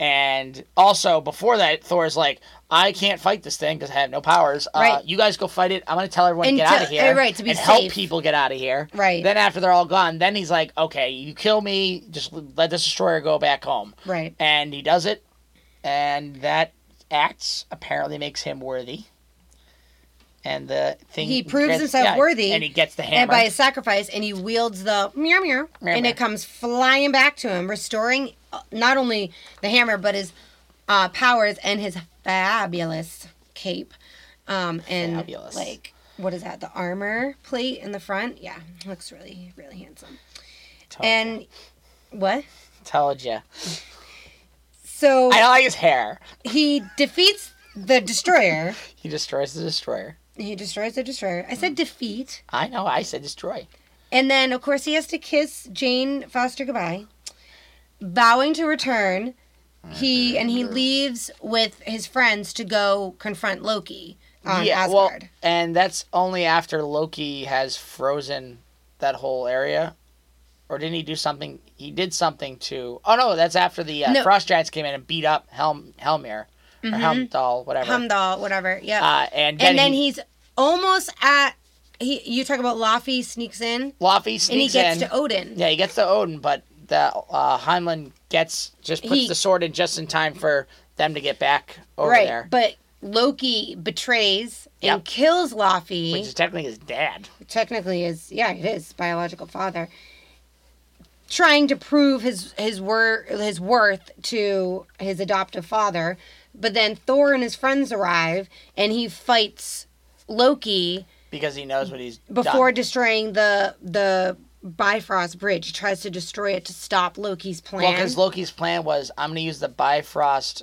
And also before that, Thor's like, "I can't fight this thing because I have no powers. Uh, Right. You guys go fight it. I'm gonna tell everyone And to get to- out of here. uh, right, to be and help people get out of here. Right. Then after they're all gone, then he's like, "Okay, you kill me. Just let this destroyer go back home." Right. And he does it, and that acts apparently makes him worthy. And the thing He proves gets- himself yeah, worthy, and he gets the hammer. And by his sacrifice, and he wields the meow meow, Meow, and meow. it comes flying back to him, restoring uh, not only the hammer but his uh, powers and his fabulous cape, um, and Fabulous. like what is that? The armor plate in the front. Yeah, looks really really handsome. Told And what? you. told you. So I like his hair. he defeats the destroyer. He destroys the destroyer. He destroys the destroyer. I said defeat. I know. I said destroy. And then, of course, he has to kiss Jane Foster goodbye, vowing to return. He and he leaves with his friends to go confront Loki on well, Asgard. and that's only after Loki has frozen that whole area. Or didn't he do something? He did something to. Oh no, that's after the uh, No. frost giants came in and beat up Helm Helmir or Helmdall, whatever. Heimdall, whatever. Yeah. uh, and then, and then he, he's almost at. He, you talk about Laufey sneaks in, Laufey and he gets in. to Odin. Yeah, he gets to Odin, but the uh, Heimlin gets just puts He- the sword in just in time for them to get back over right, there, but Loki betrays and Yep. kills Laufey. which is technically his dad. technically his yeah it is biological father trying to prove his his wor- his worth to his adoptive father but then thor and his friends arrive and he fights loki because he knows what he's before done. destroying the the bifrost bridge he tries to destroy it to stop loki's plan Well, because Loki's plan was, I'm gonna use the Bifrost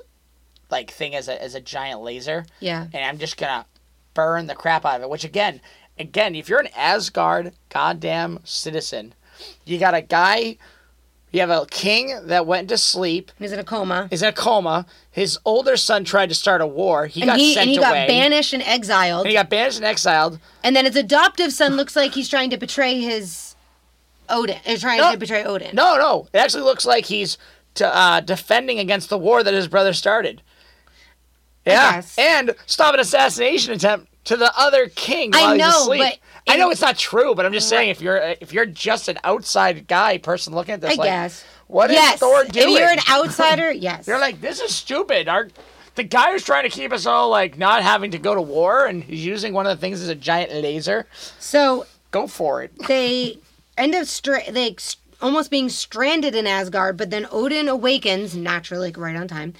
like thing as a as a giant laser, yeah and I'm just gonna burn the crap out of it. Which again, again, if you're an Asgard goddamn citizen, you got a guy, you have a king that went to sleep, he's in a coma is in a coma. His older son tried to start a war. He and got he sent and he away. got banished and exiled and he got banished and exiled. and then his adoptive son looks like he's trying to betray his odin is trying No. to betray odin No, no, it actually looks like he's to, uh, defending against the war that his brother started. Yeah, and stop an assassination attempt to the other king I know, but I know it's not true, but I'm just saying if you're if you're just an outside guy person looking at this, I like, guess. what is yes. Thor doing? If you're an outsider, yes. You're like, this is stupid. Our the guy who's trying to keep us all like not having to go to war, and he's using one of the things as a giant laser. so Go for it. they end up stra- they ex- almost being stranded in Asgard, but then Odin awakens naturally, like right on time.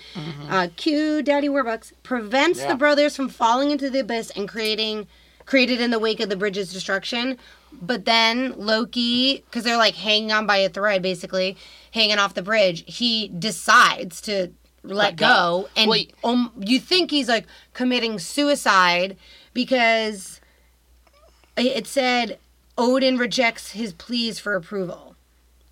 Uh, cue Daddy Warbucks prevents Yeah. the brothers from falling into the abyss and creating created in the wake of the bridge's destruction. But then Loki, because they're like hanging on by a thread, basically hanging off the bridge, he decides to let, Let go. go. and y- um, you think he's like committing suicide because it said Odin rejects his pleas for approval.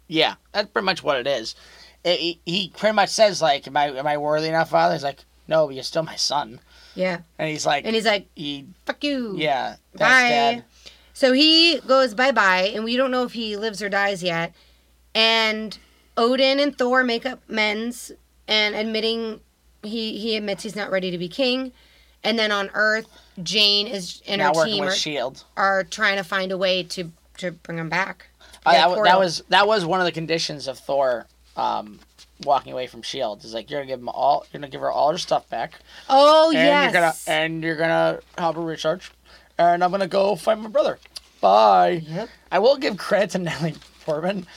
Yeah, that's pretty much what it is. It, he, he pretty much says like, "Am I am I worthy enough, Father?" He's like, "No, but you're still my son." Yeah. And he's like, And he's like, he, fuck you. "Yeah, Bye. Dad." So he goes bye bye, and we don't know if he lives or dies yet. and Odin and Thor make up amends and admitting he he admits he's not ready to be king. And then on Earth, Jane is and Now her team are, Shield. are trying to find a way to to bring him back. Uh, that, that was that was one of the conditions of Thor um, walking away from Shield. Is like you're gonna give him all, you're gonna give her all her stuff back, Oh and yes. you're gonna and you're gonna help her recharge, and I'm gonna go find my brother. Bye. Yep. I will give credit to Natalie Portman.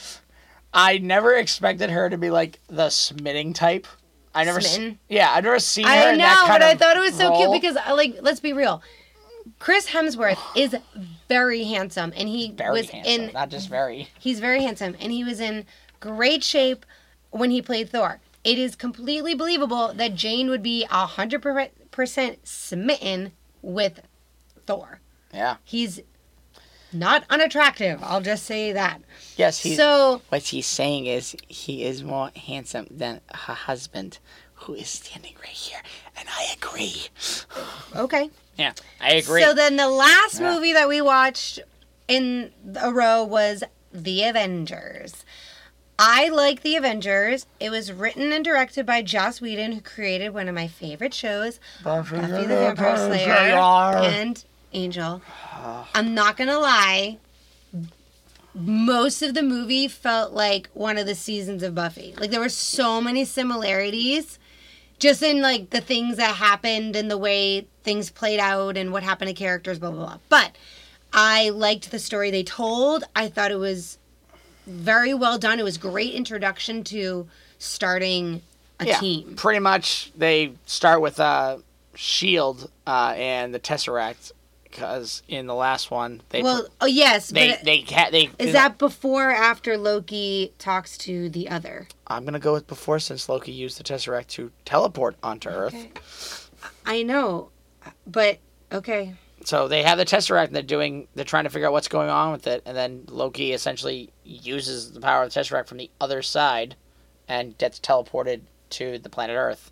I never expected her to be like the smitting type. I never, s- Smitten? yeah, I never seen her. I know, but I thought it was so role. cute because, uh, like, let's be real. Chris Hemsworth is very handsome, and he very was handsome, in. not just very. He's very handsome, and he was in great shape when he played Thor. It is completely believable that Jane would be hundred percent smitten with Thor. Yeah. He's not unattractive. I'll just say that. Yes, he's. so what he's saying is he is more handsome than her husband, who is standing right here, and I agree. okay. Yeah, I agree. So then the last Yeah. movie that we watched in a row was The Avengers. I like The Avengers. It was written and directed by Joss Whedon, who created one of my favorite shows, Buffy the Vampire Slayer and Angel. I'm not gonna lie. Most of the movie felt like one of the seasons of Buffy. Like there were so many similarities just in like the things that happened and the way things played out and what happened to characters, blah blah blah. But I liked the story they told. I thought it was very well done. It was great introduction to starting a yeah, team. pretty much they start with uh, Shield uh, and the Tesseract, because in the last one they Well, oh yes, they but they ca- they. is that before or after Loki talks to the other? I'm gonna go with before since Loki used the Tesseract to teleport onto Earth. Okay. I know, but okay. So they have the Tesseract and they're doing they're trying to figure out what's going on with it, and then Loki essentially uses the power of the Tesseract from the other side, and gets teleported to the planet Earth.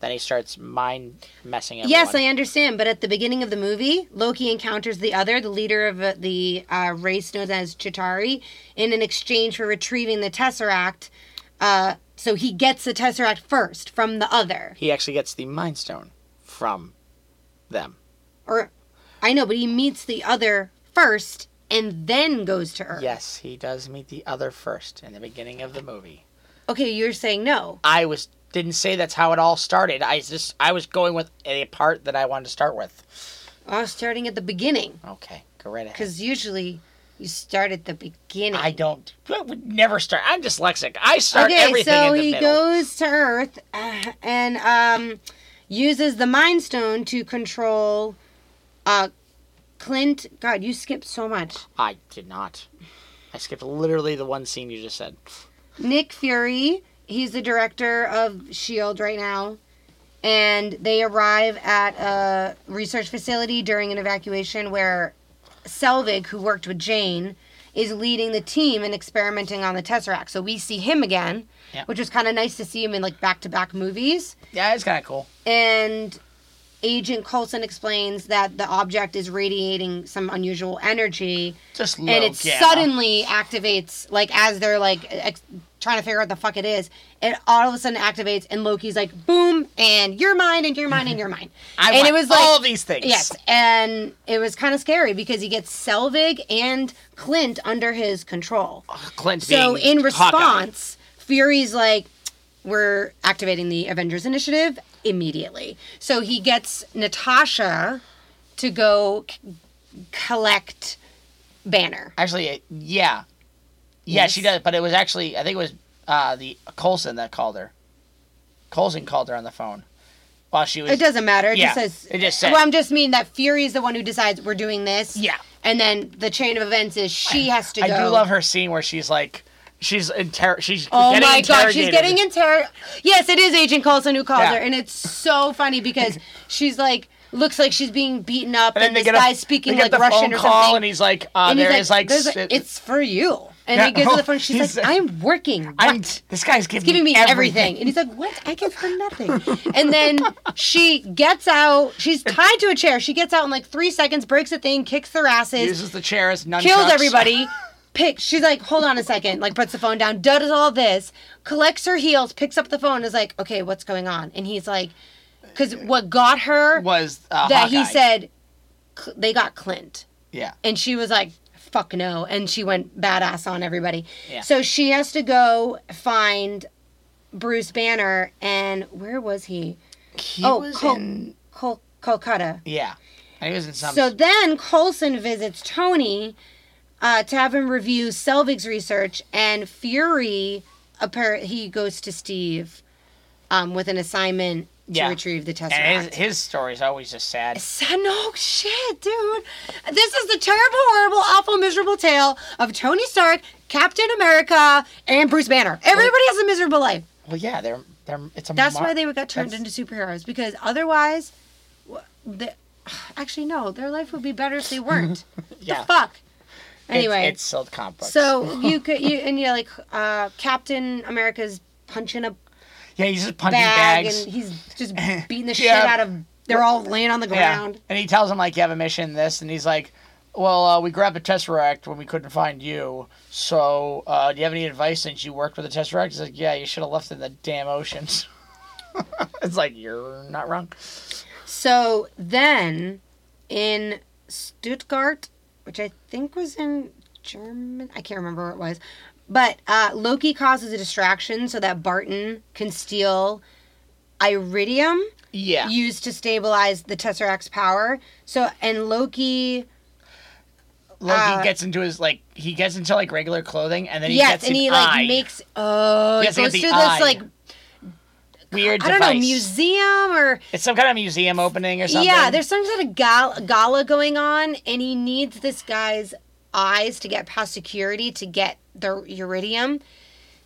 Then he starts mind messing everyone. Yes, I understand. But at the beginning of the movie, Loki encounters the other, the leader of uh, the uh, race known as Chitauri, in an exchange for retrieving the Tesseract. Uh, so he gets the Tesseract first from the other. he actually gets the Mind Stone from them. Or, I know, but he meets the other first and then goes to Earth. Yes, he does meet the other first in the beginning of the movie. Okay, you're saying no. I was didn't say that's how it all started. I just I was going with a part that I wanted to start with. I was starting at the beginning Okay, go right ahead. because usually you start at the beginning. I don't. I would never start. I'm dyslexic. I start okay, everything so in the he middle. goes to Earth uh, and um, uses the Mind Stone to control uh, Clint. God, you skipped so much. I did not. I skipped literally the one scene you just said. Nick Fury, he's the director of S.H.I.E.L.D. right now. And they arrive at a research facility during an evacuation where Selvig, who worked with Jane, is leading the team and experimenting on the Tesseract. So we see him again, Yeah. which was kind of nice to see him in like back to back movies. Yeah, it's kind of cool. and Agent Coulson explains that the object is radiating some unusual energy, Just low and it gamma. suddenly activates, like as they're like ex- trying to figure out what the fuck it is. It all of a sudden activates, and Loki's like, "Boom!" and you're mine, and you're mine, and you're mine. I and want it was like all these things. Yes, and it was kind of scary because he gets Selvig and Clint under his control. Clint So in Hawkeye. response, Fury's like, "We're activating the Avengers Initiative immediately." So he gets Natasha to go c- collect Banner. Actually, yeah, yeah, Yes. she does. But it was actually, I think it was uh, the Coulson that called her. Coulson called her on the phone while she was. It doesn't matter. It Yeah, just says. it just said- Well, I'm just mean that Fury's the one who decides we're doing this. Yeah. And then the chain of events is she has to I go. do love her scene where she's like, she's inter- she's Oh getting my god, she's interrogated. getting inter. Yes, it is Agent Coulson who calls Yeah. her, and it's so funny because she's like looks like she's being beaten up, And and, this guy's speaking they get like the Russian phone or something. and he's like, uh, and he's there is like, "There's s- a- it's for you. And Yeah, he gives her oh, the phone. She's like, I'm working. What? I'm, this guy's giving, giving me everything. And he's like, What? I give her nothing. and then she gets out. She's tied to a chair. She gets out in like three seconds, breaks a thing, kicks their asses, uses the chair as nunchucks. kills everybody. pick. She's like, hold on a second. Like puts the phone down, does all this, collects her heels, picks up the phone, is like, okay, what's going on? And he's like, because what got her Was uh, that he said they got Clint, Yeah. and she was like, fuck no, and she went badass on everybody. Yeah. So she has to go find Bruce Banner, and where was he? He Oh, was Col- in. Col- Kolkata. Yeah. And he was in some. So then Coulson visits Tony uh, to have him review Selvig's research, and Fury, appar- he goes to Steve um, with an assignment to Yeah. retrieve the and his, his story is always just sad. So- no shit, dude. This is the terrible, horrible, awful, miserable tale of Tony Stark, Captain America, and Bruce Banner. Everybody has a miserable life. Well, yeah, they're they're. It's a. That's mar- why they got turned that's- into superheroes because otherwise, wh- the, actually no, their life would be better if they weren't. Yeah. The fuck. It's- Anyway, it's, sold comic books. so you could you and you're like uh, Captain America's punching a yeah, he's just punching bag bags. and he's just beating the shit Yeah. out of. They're all laying on the Yeah. ground. And he tells him like you have a mission, this, and he's like, "Well, uh, we grabbed the Tesseract when we couldn't find you. So, uh, do you have any advice since you worked with the Tesseract?" He's like, "Yeah, you should have left it in the damn oceans." it's like you're not wrong. So then, in Stuttgart, which I think was in German, I can't remember where it was, but uh, Loki causes a distraction so that Barton can steal iridium Yeah. used to stabilize the Tesseract's power. So and Loki, Loki uh, gets into his like he gets into like regular clothing, and then he yes, gets and an he eye. like makes oh, He goes get to this eye. like weird. I don't know museum or It's some kind of museum opening or something. Yeah, there's some sort of gal- gala going on, and he needs this guy's eyes to get past security to get the iridium.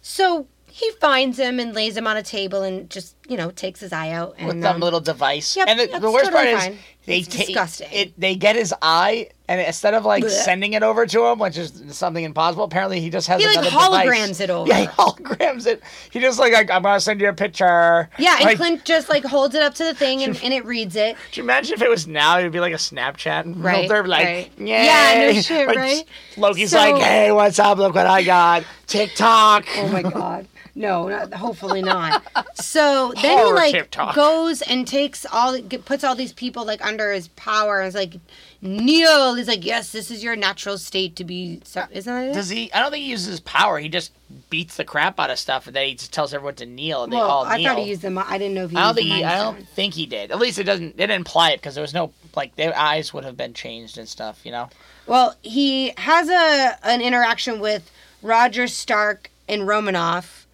So he finds him and lays him on a table and just, you know, takes his eye out. And, with some um, little device. Yep, and the, the worst totally part fine. is they It's ta- disgusting. It, they get his eye, and instead of like Blech. sending it over to him, which is something impossible, apparently he just has He, like, holograms device. it over. Yeah, he holograms it. He just like, like I'm gonna send you a picture. yeah, and like, Clint just like holds it up to the thing and, and it reads it. Could you imagine if it was now? It'd be like a Snapchat Right, filter, like, right. Yay. Yeah, no shit, Like, right? Loki's So- like, hey, what's up? Look what I got. TikTok. Oh my god. No, not, hopefully not. So then he like TikTok. goes and takes all, puts all these people like under his power. And is like, kneel. He's like, yes, this is your natural state to be. Isn't that it? Does he? I don't think he uses his power. He just beats the crap out of stuff, and then he just tells everyone to kneel, and they well, all I kneel. thought he used them. I didn't know if he. I don't used think he. I don't think he did. At least it doesn't. It didn't imply it because there was no like their eyes would have been changed and stuff. You know. Well, he has a an interaction with Roger Stark and Romanoff,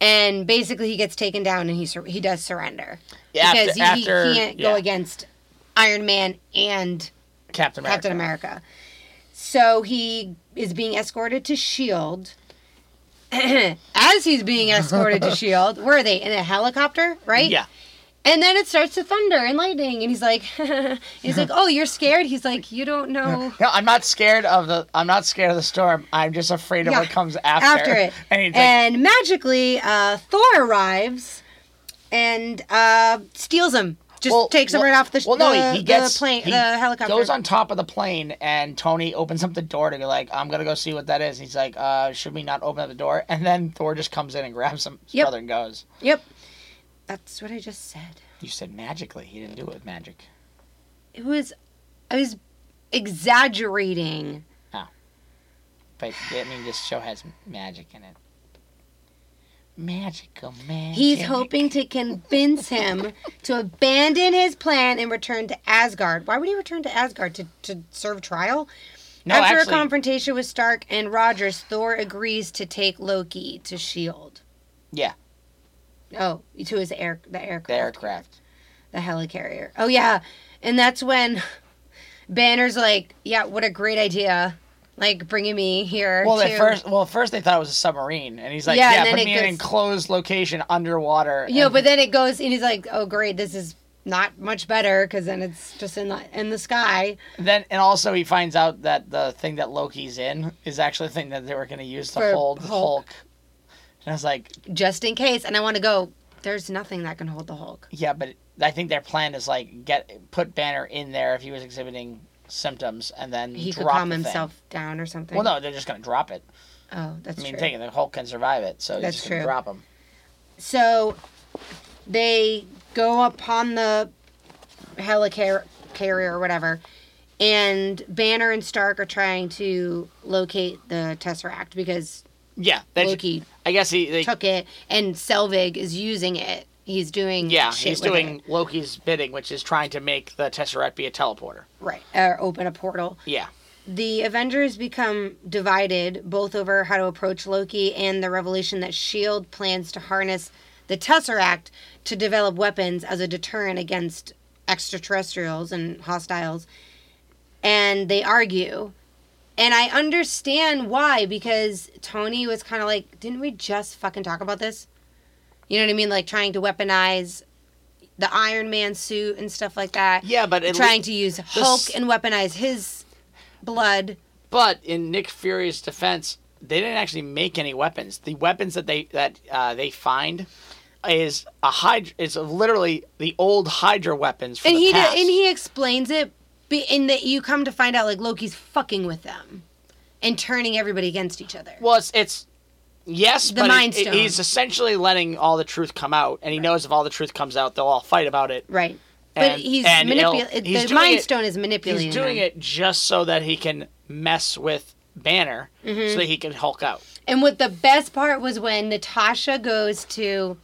and basically he gets taken down and he sur- he does surrender Yeah, because after, he, after he can't yeah, go against Iron Man and Captain America. Captain America. So he is being escorted to Shield. As he's being escorted to Shield, where are they in a helicopter? Right? Yeah. And then it starts to thunder and lightning, and he's like, he's like, oh, you're scared. He's like, you don't know. No, I'm not scared of the. I'm not scared of the storm. I'm just afraid of Yeah, what comes after. after it. And he's like, And magically, uh, Thor arrives and uh, steals him. Just well, takes him well- right off the, well, no, the, he, he gets the plane, he the helicopter. Goes on top of the plane, and Tony opens up the door to be like, "I'm gonna go see what that is." He's like, uh, "Should we not open up the door?" And then Thor just comes in and grabs him, his Yep. brother, and goes. Yep, that's what I just said. You said magically. He didn't do it with magic. It was, I was exaggerating. Oh. But I mean, this show has magic in it. Magical magic. He's hoping to convince him to abandon his plan and return to Asgard. Why would he return to Asgard to, to serve trial? No, After actually, a confrontation with Stark and Rogers, Thor agrees to take Loki to Shield. Yeah. Oh, to his air the aircraft. the aircraft. The helicarrier. Oh yeah. And that's when Banner's like, "Yeah, what a great idea. Like bringing me here Well, to at first, well, at first they thought it was a submarine, and he's like, Yeah, "Yeah, put me in an enclosed location underwater." Know, and- but then it goes and he's like, "Oh great, this is not much better because then it's just in the in the sky." Then and also he finds out that the thing that Loki's in is actually the thing that they were going to use to For hold Hulk. Hulk. And I was like, just in case. And I want to go. There's nothing that can hold the Hulk. yeah, but I think their plan is like get put Banner in there if he was exhibiting symptoms and then He could calm the thing. himself down or something. Well, no, they're just gonna drop it. Oh, that's I mean, true. think the Hulk can survive it, so That's he's just gonna true. drop him. So they go upon the helicarrier carrier or whatever, and Banner and Stark are trying to locate the Tesseract because Yeah, Loki I guess he. They, took it, and Selvig is using it. He's doing yeah, he's doing it. Loki's bidding, which is trying to make the Tesseract be a teleporter. right or open a portal. Yeah. The Avengers become divided both over how to approach Loki and the revelation that Shield plans to harness the Tesseract to develop weapons as a deterrent against extraterrestrials and hostiles. And they argue. And I understand why because Tony was kind of like, didn't we just fucking talk about this? You know what I mean? Like trying to weaponize the Iron Man suit and stuff like that. Yeah, but trying to use Hulk and weaponize his blood. But in Nick Fury's defense, they didn't actually make any weapons. The weapons that they that uh, they find is a hydra. Is literally the old Hydra weapons from and the he past. and he explains it be- in that you come to find out like Loki's fucking with them and turning everybody against each other. well, it's, it's yes, The but Mind it- Stone. he's essentially letting all the truth come out, and he knows if all the truth comes out, they'll all fight about it. Right. But he's manipulating. The Mind it- Stone is manipulating. He's doing them. it just so that he can mess with Banner, Mm-hmm. so that he can Hulk out. And what the best part was when Natasha goes to,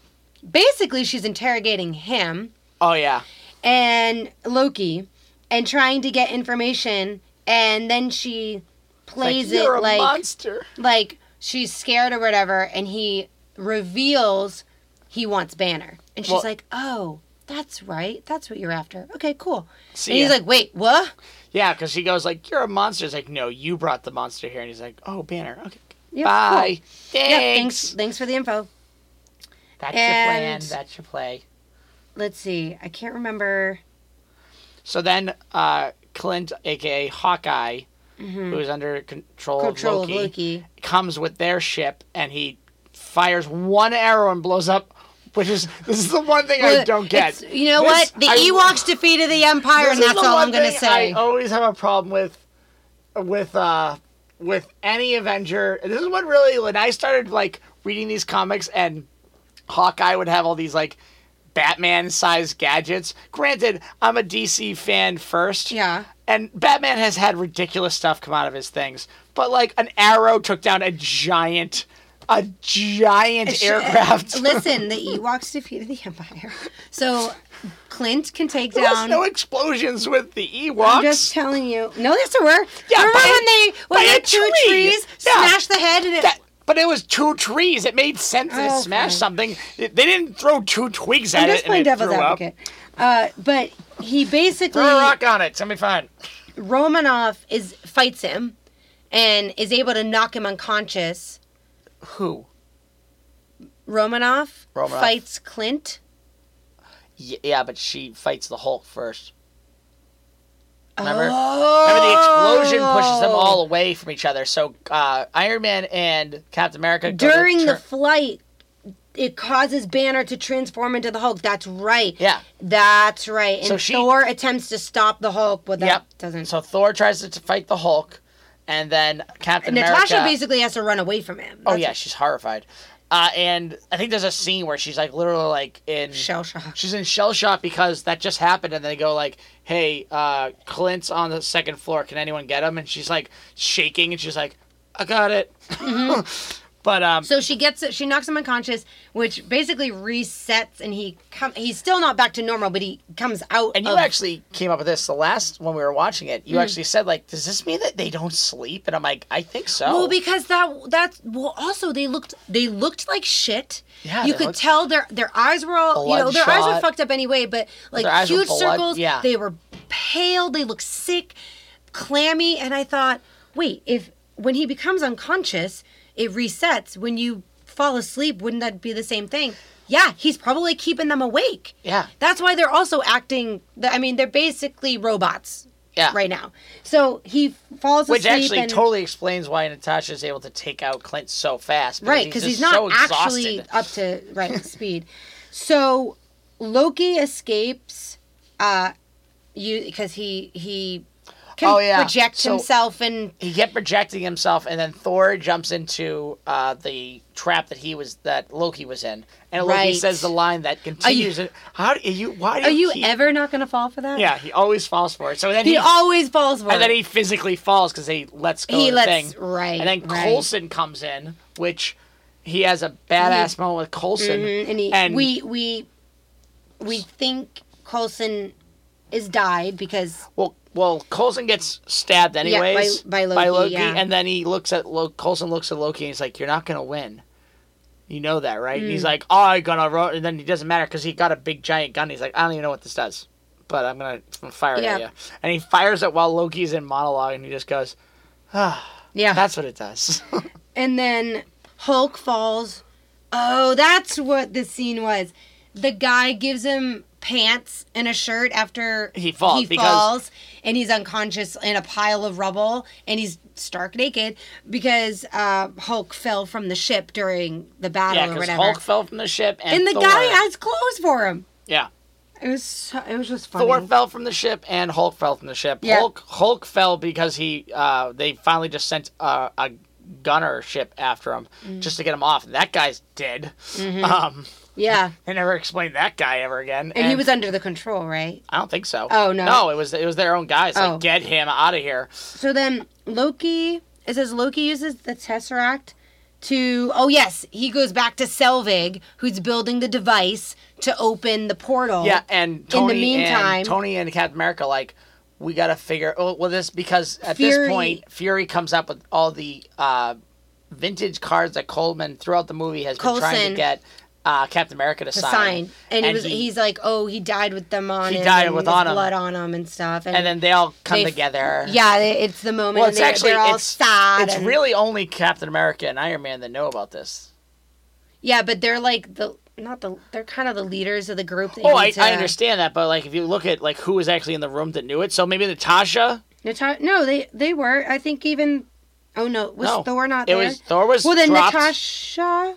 basically she's interrogating him Oh yeah, and Loki, and trying to get information, and then she plays like, it like monster. like she's scared or whatever, and he reveals he wants Banner, and she's Well- like, "Oh, that's right, that's what you're after. Okay, cool." See and he's like, "Wait, what?" Yeah, because he goes like, "You're a monster." He's like, "No, you brought the monster here." And he's like, "Oh, Banner. Okay, Yeah, bye. cool. Thanks. Thanks. Thanks for the info. That's your plan. That's your play." Let's see. I can't remember. So then, uh, Clint, aka Hawkeye, who is under control, Mm-hmm. Control of, of Loki, Loki. comes with their ship, and he fires one arrow and blows up. Which is this is the one thing I don't get. it's- You know This- what? The I- Ewoks defeated the Empire, and that's all I'm gonna say. I always have a problem with, with uh, with any Avenger. This is what really when I started like reading these comics and Hawkeye would have all these like Batman-sized gadgets. Granted, I'm a DC fan first. Yeah. And Batman has had ridiculous stuff come out of his things, but like an arrow took down a giant, a giant aircraft. Listen, the Ewoks defeated the Empire, so Clint can take There down. no explosions with the Ewoks. I'm just telling you. No, yes, there were. Yeah, Remember by a- when they when by the a two tree. trees Yeah. smashed the head and it? That, but it was two trees. It made sense to Oh, smash something. They didn't throw two twigs at I'm just it playing devil's advocate. Uh, but he basically Throw a rock on it. It's gonna be fine. Romanoff is fights him and is able to knock him unconscious. Who? Romanoff, Romanoff. fights Clint. Yeah, but she fights the Hulk first. Remember? Oh. Remember the explosion pushes them all away from each other. So uh, Iron Man and Captain America during the turn- flight. It causes Banner to transform into the Hulk. That's right. yeah. That's right. And So she- Thor attempts to stop the Hulk, but that Yep. doesn't. So Thor tries to fight the Hulk, and then Captain Natasha America. basically has to run away from him. oh That's yeah, she's horrified. Uh, and I think there's a scene where she's like literally like in shell shock. She's in shell shock because that just happened, and they go like, "Hey, uh, Clint's on the second floor. Can anyone get him?" And she's like shaking, and she's like, "I got it." but um, So she gets it. She knocks him unconscious, which basically resets, and he come. He's still not back to normal, but he comes out. and you of- actually came up with this the last when we were watching it. You actually said like, "Does this mean that they don't sleep?" And I'm like, "I think so." Well, because that that's well. Also, they looked they looked like shit. Yeah, you could looked- tell their their eyes were all you know their eyes were fucked up anyway, but like Their eyes were huge blood- circles. yeah. they were pale. They looked sick, clammy, and I thought, wait, if when he becomes unconscious, it resets. When you fall asleep, wouldn't that be the same thing? Yeah, he's probably keeping them awake. yeah, That's why they're also acting. I mean, they're basically robots yeah, right now. So he falls Which asleep Which actually and totally explains why Natasha is able to take out Clint so fast. right because just he's, not so actually up to right speed. So Loki escapes. Uh, you because he he can Oh, yeah. project So- himself and he kept projecting himself, and then Thor jumps into uh, the trap that he was that Loki was in, and Loki Right. says the line that continues. it. How do you? Why do are you keep- ever not gonna fall for that? Yeah, he always falls for it. So then He he, always falls for it. and then he physically falls because he lets go He of lets- thing. right, And then right. Coulson comes in, which he has a badass moment with Coulson. Mhm, and he, and we we we think Coulson is died because Well, well, Coulson gets stabbed by- anyways by Loki, yeah. and then he looks at Lo- Coulson looks at Loki and he's like, "You're not gonna win." You know that, right? And Mm. he's like, "Oh, I'm gonna," ro-, and then it doesn't matter because he got a big giant gun. He's like, "I don't even know what this does, but I'm gonna fire it Yeah. at you." And he fires it while Loki's in monologue, and he just goes, "Ah, yeah. that's what it does." And then Hulk falls. Oh, that's what the scene was. The guy gives him pants and a shirt after He falls He because- falls, and he's unconscious in a pile of rubble, and he's stark naked because uh, Hulk fell from the ship during the battle yeah, or because whatever. Hulk fell from the ship, and, and the Thor, guy has clothes for him. yeah, It was so, it was just funny. Thor fell from the ship and Hulk fell from the ship. Yeah. Hulk Hulk fell because he uh, they finally just sent uh, a gunner ship after him Mm. just to get him off. That guy's dead. Mm-hmm. Um, yeah, they never explained that guy ever again. and, he was under the control, right? I don't think so. Oh, no. No, it was it was their own guys. Oh. Like get him out of here. So then Loki, it says Loki uses the Tesseract to, oh yes, he goes back to Selvig, who's building the device to open the portal. Yeah, and Tony in the meantime- and Tony and Captain America like we got to figure. Oh, well, this because at Fury- this point Fury comes up with all the uh, vintage cards that Coulson throughout the movie has been trying to get uh, Captain America to, To sign. sign, and, he was, he- he's like, oh, he died with them on He him. died with on him. blood on him and stuff. And, and then they all come they- together. yeah, it's the moment. Well, it's they're, actually all it's sad. it's and- really only Captain America and Iron Man that know about this. yeah, but they're like the not the they're kind of the leaders of the group. That Oh, I, to- I understand that, but like if you look at like who was actually in the room that knew it, so maybe Natasha. Nata- no, they they were. I think even. Oh no, was No, Thor not it there? was Thor was well, then dropped. Natasha.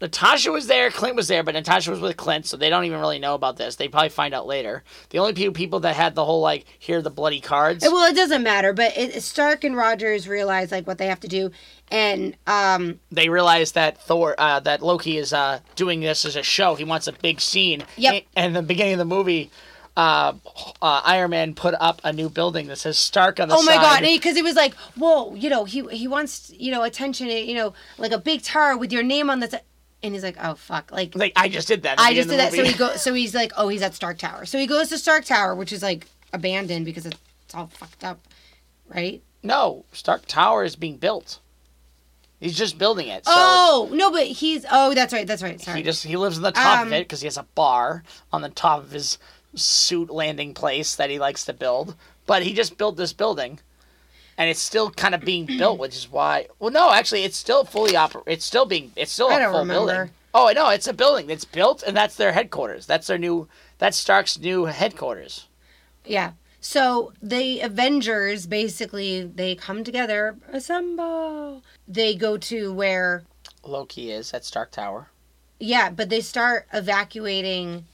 Natasha was there, Clint was there, but Natasha was with Clint, so they don't even really know about this. They probably find out later. The only few people that had the whole like here are the bloody cards. Well, it doesn't matter, but it, Stark and Rogers realize like what they have to do, and um, they realize that Thor, uh, that Loki is uh, doing this as a show. He wants a big scene. Yep. And in the beginning of the movie, uh, uh, Iron Man put up a new building that says Stark on the side. oh my side. god, because it was like, whoa, you know, he he wants you know attention, you know, like a big tower with your name on the. si- And he's like, oh fuck, like Like I just did that. I just did that. of So he go, so he's like, oh, he's at Stark Tower. So he goes to Stark Tower, which is like abandoned because it's all fucked up, right? No, Stark Tower is being built. He's just building it. So oh no, but he's oh, that's right, that's right. Sorry. he just he lives on the top of Um, it because he has a bar on the top of his suit landing place that he likes to build. But he just built this building, and it's still kind of being built, which is why. Well, no, actually, it's still fully oper. It's still being. It's still I a full remember. building. Oh no, it's a building that's built, and that's their headquarters. That's their new. That's Stark's new headquarters. Yeah. So the Avengers basically they come together, assemble. They go to where Loki is at Stark Tower. yeah, but they start evacuating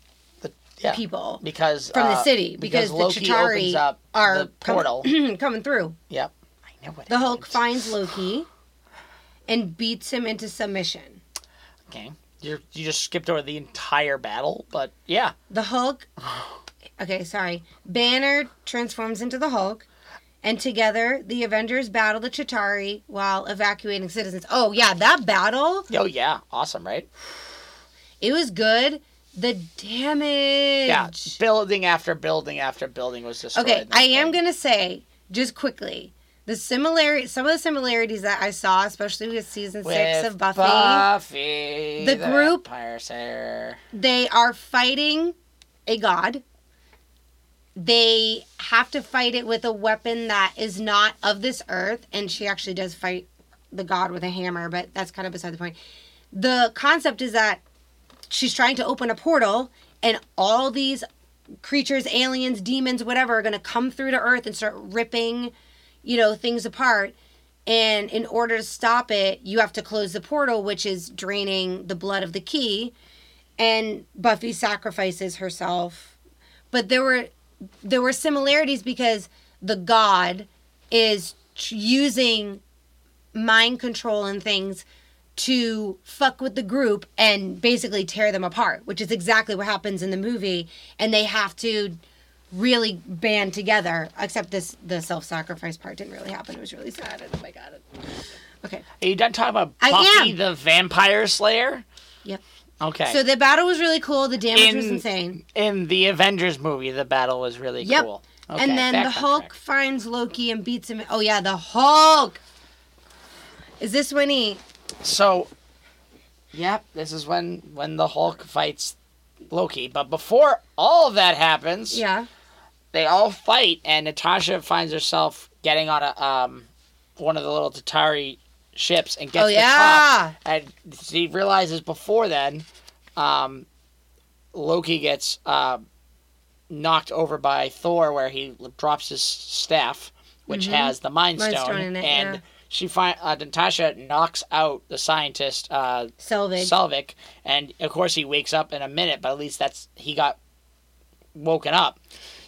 yeah, people because from the uh, city because, Loki the Chitauri opens up are the portal. com- coming through. yep, I know what The Hulk happens. finds Loki and beats him into submission. Okay. You you just skipped over the entire battle, but yeah. The Hulk Okay, sorry. Banner transforms into the Hulk. And together, the Avengers battle the Chitauri while evacuating citizens. Oh, yeah, that battle Oh yeah, awesome, right? It was good. The damage. Yeah, building after building after building was destroyed. Okay, I am gonna say just quickly the similarity, some of the similarities that I saw, especially with season six of Buffy, Buffy, The group- Slayer. they are fighting a god. They have to fight it with a weapon that is not of this earth, and she actually does fight the god with a hammer, but that's kind of beside the point. The concept is that she's trying to open a portal, and all these creatures, aliens, demons, whatever, are going to come through to Earth and start ripping, you know, things apart. And in order to stop it, you have to close the portal, which is draining the blood of the key. And Buffy sacrifices herself. But there were there were similarities because the god is using mind control and things to fuck with the group and basically tear them apart, which is exactly what happens in the movie. And they have to really band together. Except this, the self-sacrifice part didn't really happen. It was really sad. And oh my god. Okay. Are you done talking about Buffy the Vampire Slayer? Yep. Okay. So the battle was really cool. The damage was insane. in the Avengers movie, the battle was really Yep. cool. Okay, and then the Hulk track. finds Loki and beats him. Oh yeah, the Hulk. Is this when he? So, yep, this is when when the Hulk fights Loki. But before all of that happens, Yeah. they all fight, and Natasha finds herself getting on a um one of the little Chitauri ships and gets Oh the yeah. top. And she realizes before then, um, Loki gets uh, knocked over by Thor, where he drops his staff, which has the Mind Mind Stone, Stone in it, and yeah. She find uh, Natasha knocks out the scientist uh, Selvig. Selvig, and of course he wakes up in a minute, but at least that's he got woken up.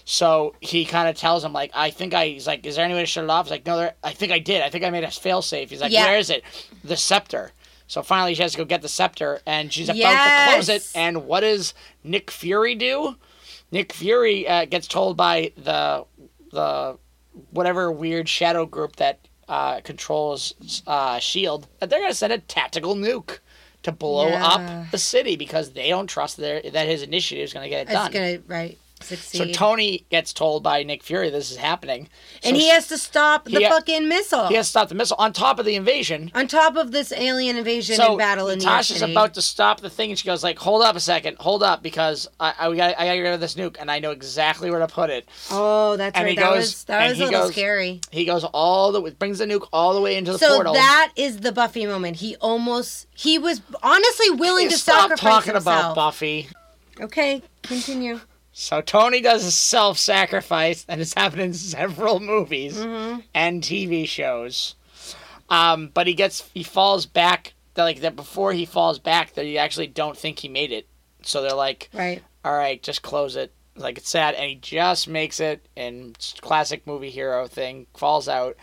So he kind of tells him like, I think I. He's like, is there any way to shut it off? He's like, no, there, I think I did. I think I made a fail safe. He's like, Yeah. where is it? The scepter. So finally, she has to go get the scepter, and she's about Yes. to close it. And what does Nick Fury do? Nick Fury uh, gets told by the the whatever weird shadow group that uh, controls uh, Shield that they're gonna send a tactical nuke to blow Yeah. up the city because they don't trust their, that his initiative is gonna get it It's done. gonna right So. Tony gets told by Nick Fury this is happening, and So he has to stop the ha- fucking missile he has to stop the missile on top of the invasion. on top of this alien invasion So and battle in Natasha's about to stop the thing, and she goes like, "Hold up a second, hold up, because I, I got I got to get rid of this nuke, and I know exactly where to put it." Oh, that's and right. That goes- was that was a little goes- scary. He goes all the brings the nuke all the way into the So portal. that is the Buffy moment. He almost he was honestly willing to Stop sacrifice talking himself. about Buffy. Okay, continue. So Tony does a self-sacrifice, and it's happened in several movies Mm-hmm. and TV shows. Um, but he gets he falls back. Like that before he falls back, they actually don't think he made it. So they're like, Right. "All right, just close it." Like it's sad, and he just makes it. And classic movie hero thing falls out,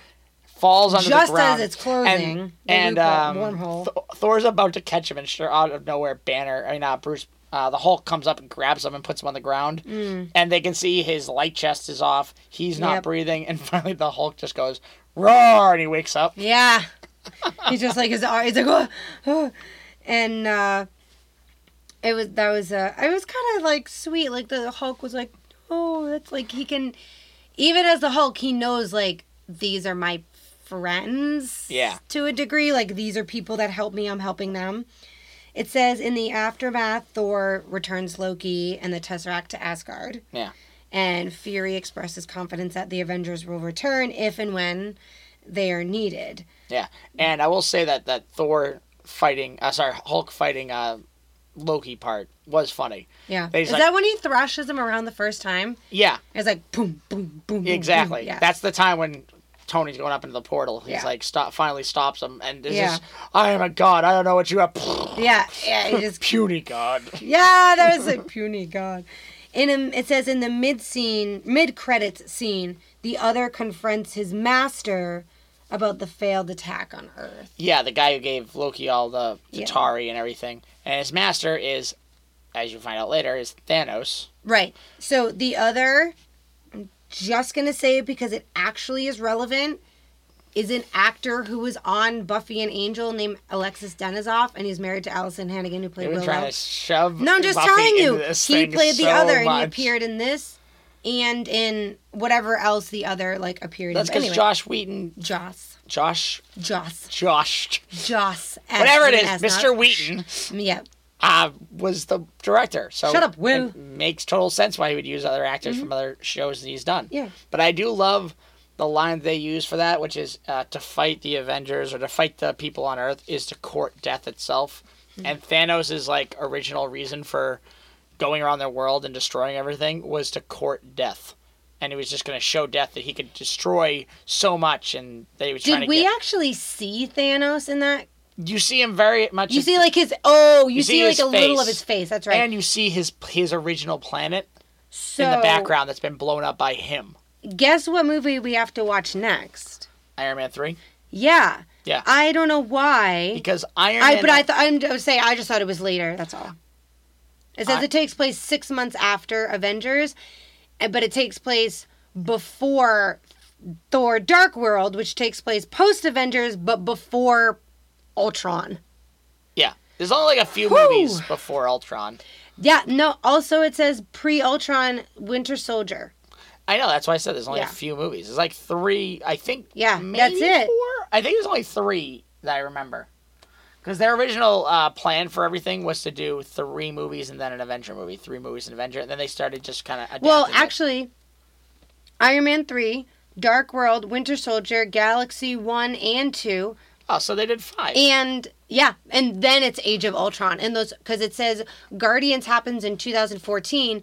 falls under Just the ground. Just as it's closing, and, and um, Thor's about to catch him, and sure out of nowhere, Banner. I mean, uh, Bruce. Uh, the Hulk comes up and grabs him and puts him on the ground, and they can see his light chest is off. He's not Mm. Yep. breathing, and finally the Hulk just goes roar, and he wakes up. Yeah. He's just like his he's like oh, oh. and uh it was that was uh it was kind of like sweet like the Hulk was like oh that's like he can even as the Hulk he knows like these are my friends Yeah. to a degree like these are people that help me I'm helping them. It says in the aftermath Thor returns Loki and the Tesseract to Asgard. Yeah. And Fury expresses confidence that the Avengers will return if and when they are needed. Yeah, and I will say that that Thor fighting, uh, sorry, Hulk fighting uh, Loki part was funny. Yeah. Is like- that when he thrashes him around the first time? Yeah, It's like boom, boom, boom, boom. exactly. boom. Yeah. That's the time when Tony's going up into the portal. He's Yeah. like, stop, finally stops him, and it's Yeah. just, I am a god. I don't know what you have. yeah, yeah. it is Puny god. yeah. That was a puny god. In a, it says in the mid scene, mid credits scene, the other confronts his master about the failed attack on Earth. Yeah, the guy who gave Loki all the Yeah. Chitauri and everything, and his master is, as you find out later, is Thanos. Right. So the other, Just gonna say it because it actually is relevant, is an actor who was on Buffy and Angel named Alexis Denisof, and he's married to Alyson Hannigan, who played Willow. trying to shove. No, I'm just Buffy telling you. He played the so other, and he appeared in this, and in whatever else the other like appeared That's in. because Anyway, Josh Whedon, Joss, Josh, Joss, Josh, Joss, whatever it is, Mr. Whedon. Yeah, uh, was the director. So Shut up. It makes total sense why he would use other actors from other shows that he's done. Mm-hmm. Yeah. But I do love the line they use for that, which is uh, to fight the Avengers or to fight the people on Earth is to court death itself. Mm-hmm. And Thanos' like original reason for going around their world and destroying everything was to court death. And he was just going to show death that he could destroy so much, and they he was trying did we get. actually see Thanos in that? You see him very much. You see like his oh, you, You see, see like a little of his face. That's right. and you see his his original planet so, in the background that's been blown up by him. guess what movie we have to watch next? Iron Man three. Yeah. Yeah. I don't know why. Because Iron I Man. but I thought I'm I was saying I just thought it was later. That's all. It says I- it takes place six months after Avengers, eh, but it takes place before Thor: Dark World, which takes place post Avengers, but before Ultron. yeah. There's only like a few Whew. movies before Ultron. Yeah. No. Also, it says pre Ultron Winter Soldier. I know. That's why I said there's only Yeah. a few movies. There's like three. I think. Yeah, maybe that's it. Four? I think there's only three that I remember. Because their original uh, plan for everything was to do three movies and then an Avenger movie, three movies and Avenger, and then they started just kind of. Well, actually, Iron Man three, Dark World, Winter Soldier, Galaxy one and two. Oh, so they did five. And yeah, and then it's Age of Ultron, and those because it says Guardians happens in 2014,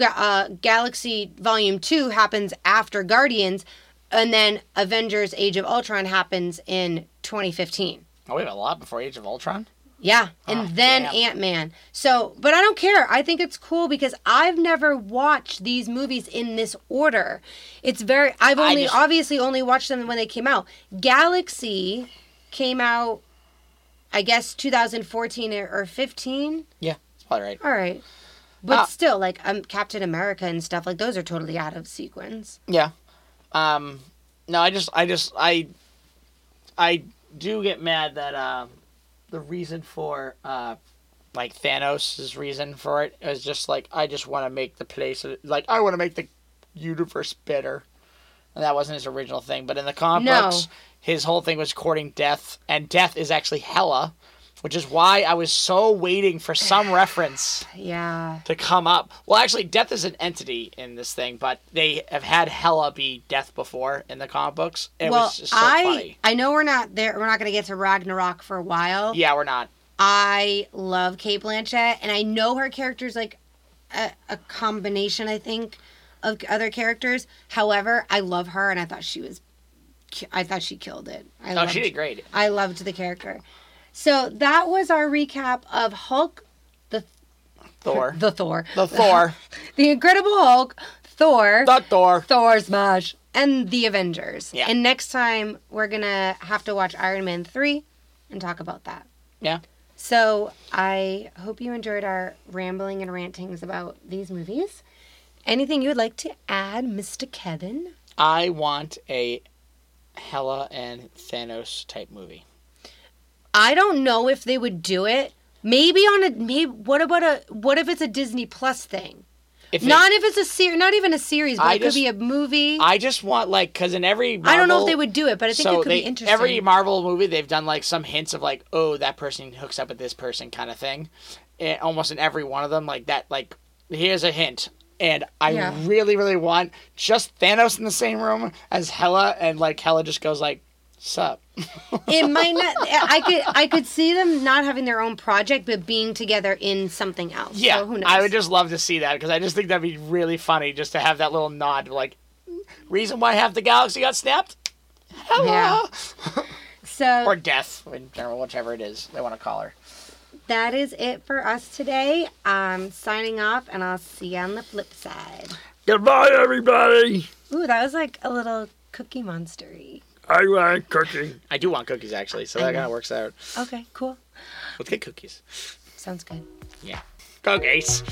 uh, Galaxy Volume Two happens after Guardians, and then Avengers: Age of Ultron happens in 2015. oh, we have a lot before Age of Ultron. Yeah, and Ah, then. Ant Man. So, but I don't care. I think it's cool because I've never watched these movies in this order. It's very. I've only just- obviously only watched them when they came out. Galaxy came out, I guess 2014 or- or 15. Yeah, that's probably right. All right, but Ah. still, like um, Captain America and stuff like those are totally out of sequence. Yeah. Um. No, I just, I just, I, I do get mad that uh, the reason for uh, like Thanos' reason for it is just like I just want to make the place like I want to make the universe better, and that wasn't his original thing. But in the comic No. books, his whole thing was courting death, and death is actually Hela, which is why I was so waiting for some reference Yeah. to come up. Well, actually, Death is an entity in this thing, but they have had Hela be Death before in the comic books. It well, was just so I funny. I know we're not there. We're not going to get to Ragnarok for a while. Yeah, we're not. I love Cate Blanchett, and I know her character's like a, a combination, I think, of other characters. However, I love her, and I thought she was, I thought she killed it. I Oh, loved, she did great. I loved the character. So that was our recap of Hulk, the Thor. the Thor, The Thor. the Incredible Hulk, Thor, the Thor. Thor Smash, and the Avengers. Yeah. And next time we're gonna have to watch Iron Man three, and talk about that. Yeah. So I hope you enjoyed our rambling and rantings about these movies. Anything you would like to add, Mr. Kevin? I want a Hela and Thanos type movie. I don't know if they would do it. Maybe on a maybe. What about a? What if it's a Disney Plus thing? If it- Not if it's a series. Not even a series, but I it could be a movie. I just want like because in every Marvel, I don't know if they would do it, but I think so it could they, be interesting. every Marvel movie they've done like some hints of like oh that person hooks up with this person kind of thing, Eh, almost in every one of them like that like here's a hint. And I Yeah. really, really want just Thanos in the same room as Hela, and like Hela just goes like, "Sup." it might not. I could. I could see them not having their own project, but being together in something else. Yeah, So who knows? I would just love to see that because I just think that'd be really funny just to have that little nod, like reason why half the galaxy got snapped. Hela. Yeah. So or death in general, whichever it is they want to call her. That is it for us today. I'm signing off, and I'll see you on the flip side. Goodbye, everybody. Ooh, that was like a little Cookie Monstery. I like cooking. I do want cookies actually, so I that kind of works out. Okay, cool. Let's get cookies. Sounds good. Yeah, cookies.